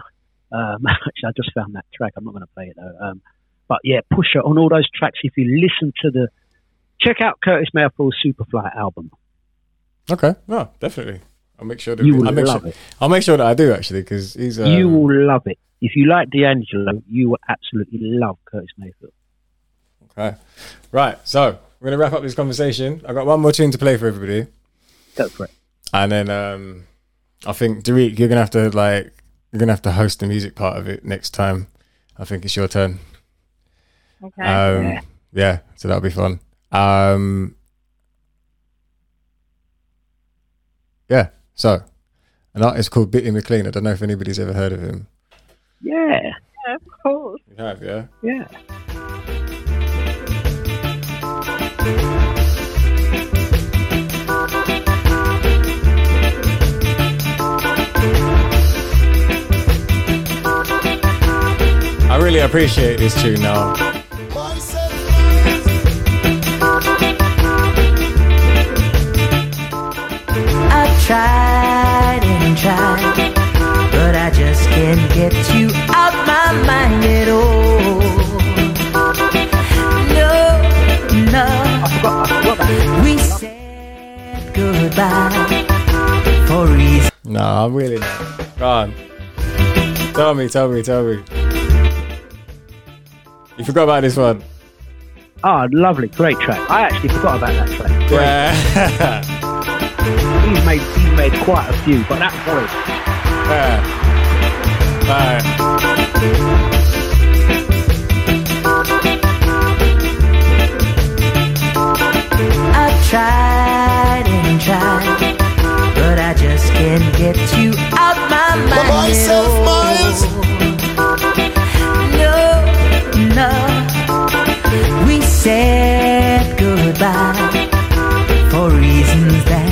Um, actually, I just found that track. I'm not going to play it though. Um, but yeah, pusher on all those tracks. If you listen to the, check out Curtis Mayfield's Superfly album. Okay. No, definitely. I'll make sure that You will I'll make love sure, it. I'll make sure that I do actually because he's. Um, you will love it. If you like D'Angelo, you will absolutely love Curtis Mayfield. Okay. Right. So We're gonna wrap up this conversation. I've got one more tune to play for everybody, Go for it. and then um, I think Derrique, you're gonna have to like you're gonna have to host the music part of it next time. I think it's your turn. Okay. Um, Yeah. yeah. so that'll be fun. Um, yeah. So, an artist called Bitty McLean. I don't know if anybody's ever heard of him. Yeah. Yeah, of course. You have, yeah. Yeah. I really appreciate this tune now. I've tried and tried, but I just can't get you out my mind at all. No, no. We said goodbye for reasons. No, I'm really not. Go on. Tell me, tell me, tell me. You forgot about this one. Oh, lovely, great track. I actually forgot about that track. Great. Yeah. He's made he's made quite a few, but that voice. yeah. Right. I've tried and tried, but I just can't get you out my mind. myself, Myles. No, no. We said goodbye for reasons that I can't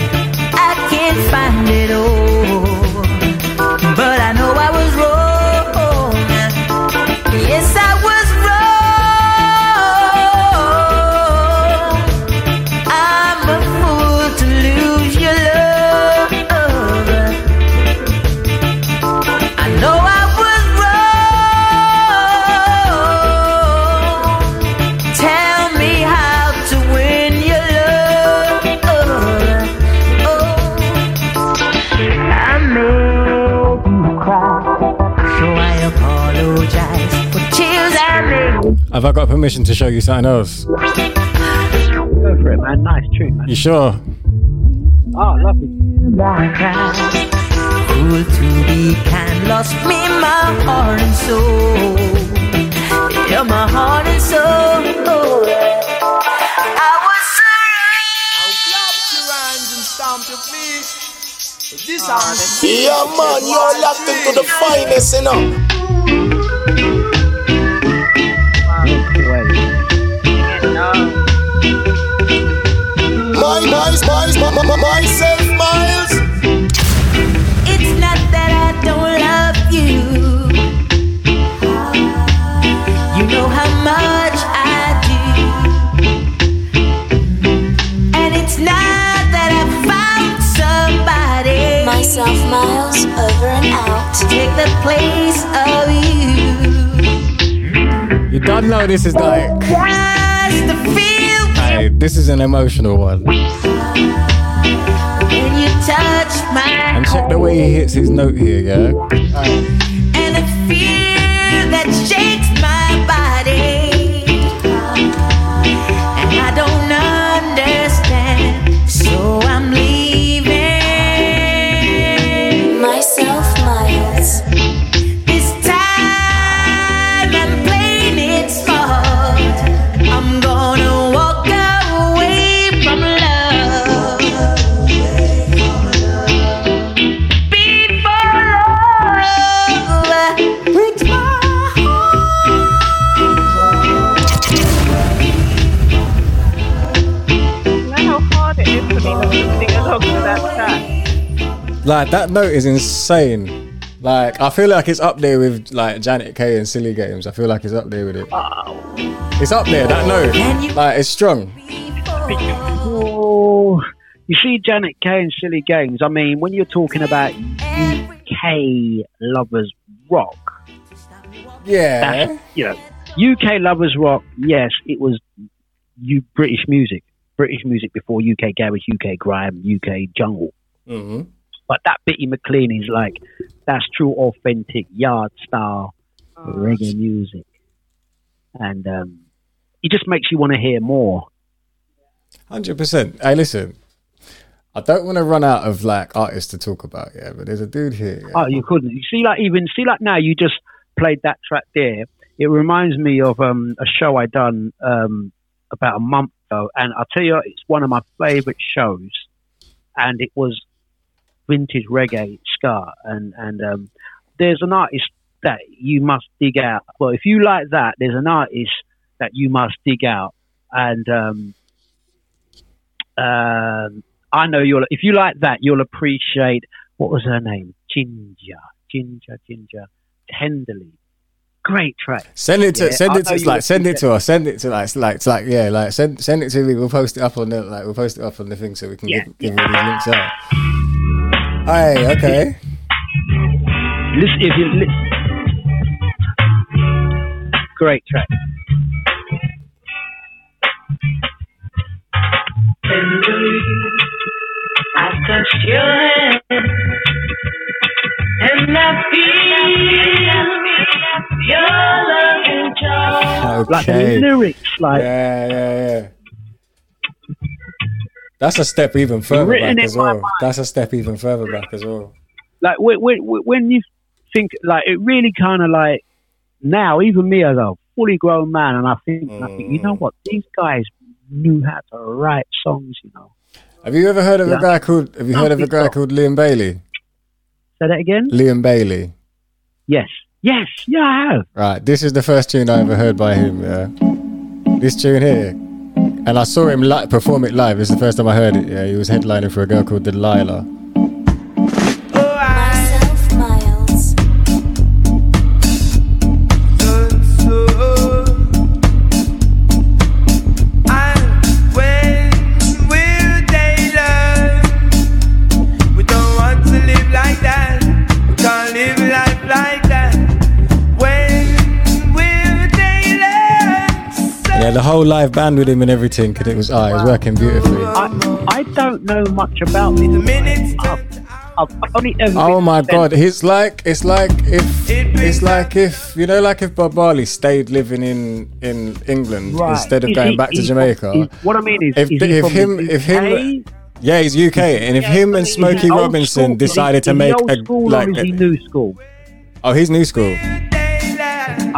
find it Have I got permission to show you something else? Go for it, man. Nice tune, man. You sure? Oh, lovely. I cried. Cruel to be kind, lost me my heart and soul. You're my heart and soul. I was Yeah, man, you're locked into the finest, you know. My, my, my, my, my, myself, Myles. It's not that I don't love you. You know how much I do. And it's not that I found somebody. Myself, Myles, over and out. To take the place of you. You don't know this is like. This is an emotional one. when you touch my And check the way he hits his note here, yeah? Like, that note is insane. Like, I feel like it's up there with, like, Janet Kay and Silly Games. I feel like it's up there with it. It's up there, that note. Like, it's strong. Oh, you see, Janet Kay and Silly Games. I mean, when you're talking about UK lovers rock, Yeah. you know, UK lovers rock. Yes, it was you British music, British music before UK garage, UK grime, UK jungle. Mm-hmm. But that Bitty McLean is like that's true, authentic yard style reggae music, and um, it just makes you want to hear more. Hundred percent. Hey, listen. I don't want to run out of like artists to talk about, yeah. But there's a dude here. yeah. Oh, you couldn't. You see, like even see, like now you just played that track there. It reminds me of um, a show I done um, about a month ago, and I'll tell you, it's one of my favourite shows, and it was vintage reggae ska, and and um, there's an artist that you must dig out. Well, if you like that, there's an artist that you must dig out, and um, um, I know you'll. If you like that, you'll appreciate what was her name? Ginger, Ginger, Ginger, Tenderly. Great track. Send it to Yeah, send it to like send it to us. Send it to like like like yeah like send send it to me. We'll post it up on the like we'll post it up on the thing so we can Yeah, give, give all these links out. Hey, okay. Listen, if you li- great track. I touched your hand, and I feel your love and joy. Like the lyrics, like yeah, yeah, yeah. That's a step even further back as well. That's a step even further back as well. like when, when, when you think like it really kind of like now even me as a fully grown man and I think, I think you know Mm. what these guys knew how to write songs you know Have you ever heard of Yeah. a guy called Have you heard of a guy called Liam Bailey? say that again Liam Bailey. yes yes yeah I have Right, this is the first tune I ever heard by him. Yeah, this tune here, and I saw him li- perform it live. Is the first time I heard it. Yeah, he was headlining for a girl called Delilah. The whole live band with him and everything, and it was ah, it was working beautifully. I, I don't know much about him I've, I've only ever Oh my sent- god, it's like it's like if it's like if you know like if Bob Marley stayed living in in England Right. instead of Is going he- back to Jamaica. he's- what I mean is, if is if him the if him yeah he's UK and if him and Smokey Robinson school? Decided to make a like or is he a- new school oh he's new school.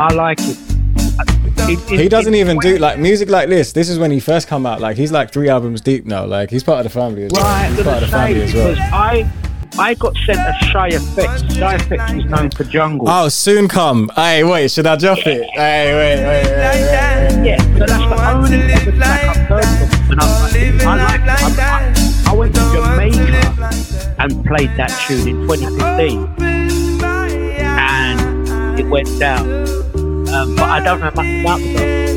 I like it. It- it- He doesn't even do like music like this. This is when he first come out. Like he's like three albums deep now. Like he's part of the family as well. Right, He's I'm part of the family say as well. I I got sent a Shy FX. Shy FX is known for jungle. Oh, soon come. Hey, wait, should I drop it? Hey, wait, wait, wait. wait. Yeah, so that's the only ever track I've heard from. And I, I, like, I, I, I went to Jamaica and played that tune in 2015, and it went down. Um, but I don't know much about the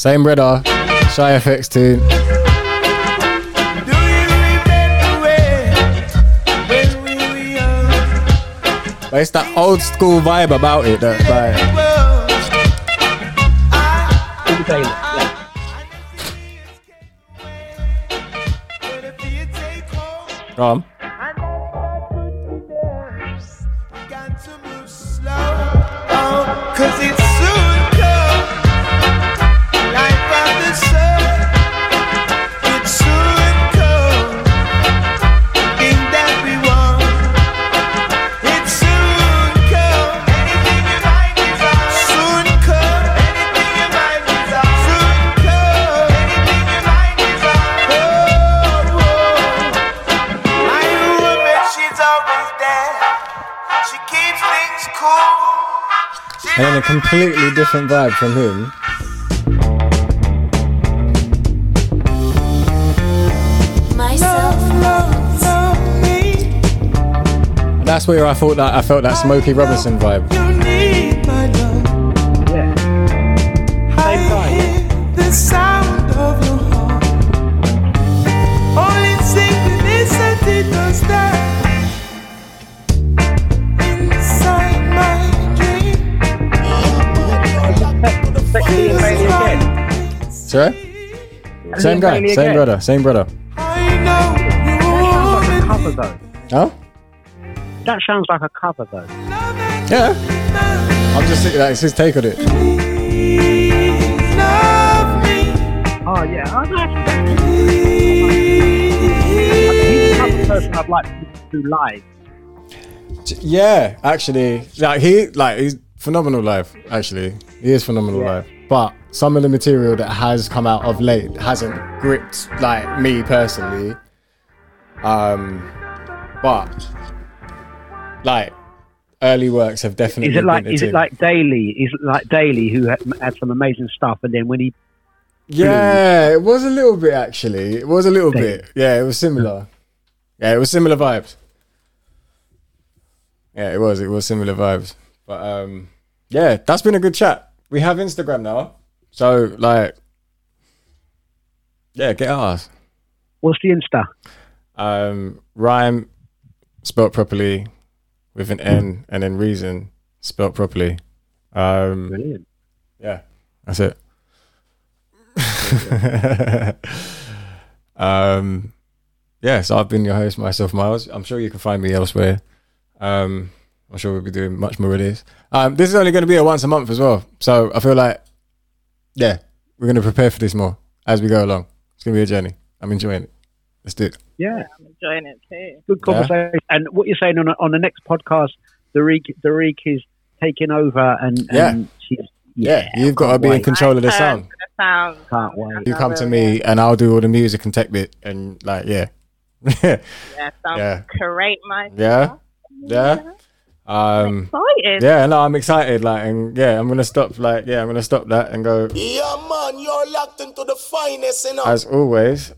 Same brother, Shy FX tune. But it's that old school vibe about it that like Go completely different vibe from him. That's where I thought that I felt that Smokey Robinson vibe. Same guy, same again? brother, same brother. That sounds like a cover though. Huh? That sounds like a cover though. Yeah. I'm just thinking that it's his take on it. Oh yeah, oh, that's He's the type of person I'd like to do live. Yeah, actually, like he like he's phenomenal live. Actually, he is phenomenal live. But some of the material that has come out of late hasn't gripped like me personally. Um, but like early works have definitely. Is it like been is it like Daley? Is it like Daley who had, had some amazing stuff, and then when he Yeah, it was a little bit actually. It was a little bit. Yeah, it was similar. Yeah, it was similar vibes. Yeah, it was. It was similar vibes. But um, yeah, that's been a good chat. We have Instagram now, so like, yeah, get ours. what's the Insta? Um, rhyme spelt properly with an N, and then reason spelt properly. Um, Brilliant. Yeah, that's it. um, yeah, so I've been your host, myself, Myles. I'm sure you can find me elsewhere. Um, I'm sure we'll be doing much more of this. Um, this is only going to be a once a month as well. So I feel like, yeah, we're going to prepare for this more as we go along. It's going to be a journey. I'm enjoying it. Let's do it. Yeah, I'm enjoying it too. good conversation. And what you're saying on on the next podcast, Derrique Derrique is taking over, and, Yeah. and she's Yeah, you've got to can't be in control of the sound. the sound. Can't wait. You come to me and I'll do all the music and tech bit and like, yeah. Yeah, sounds Yeah. great, Mike. Yeah, yeah. Um, Excited. yeah, no, I'm excited. Like, and yeah, I'm gonna stop. Like, yeah, I'm gonna stop that and go. Yeah, man, you're locked into the finest, you know. As always,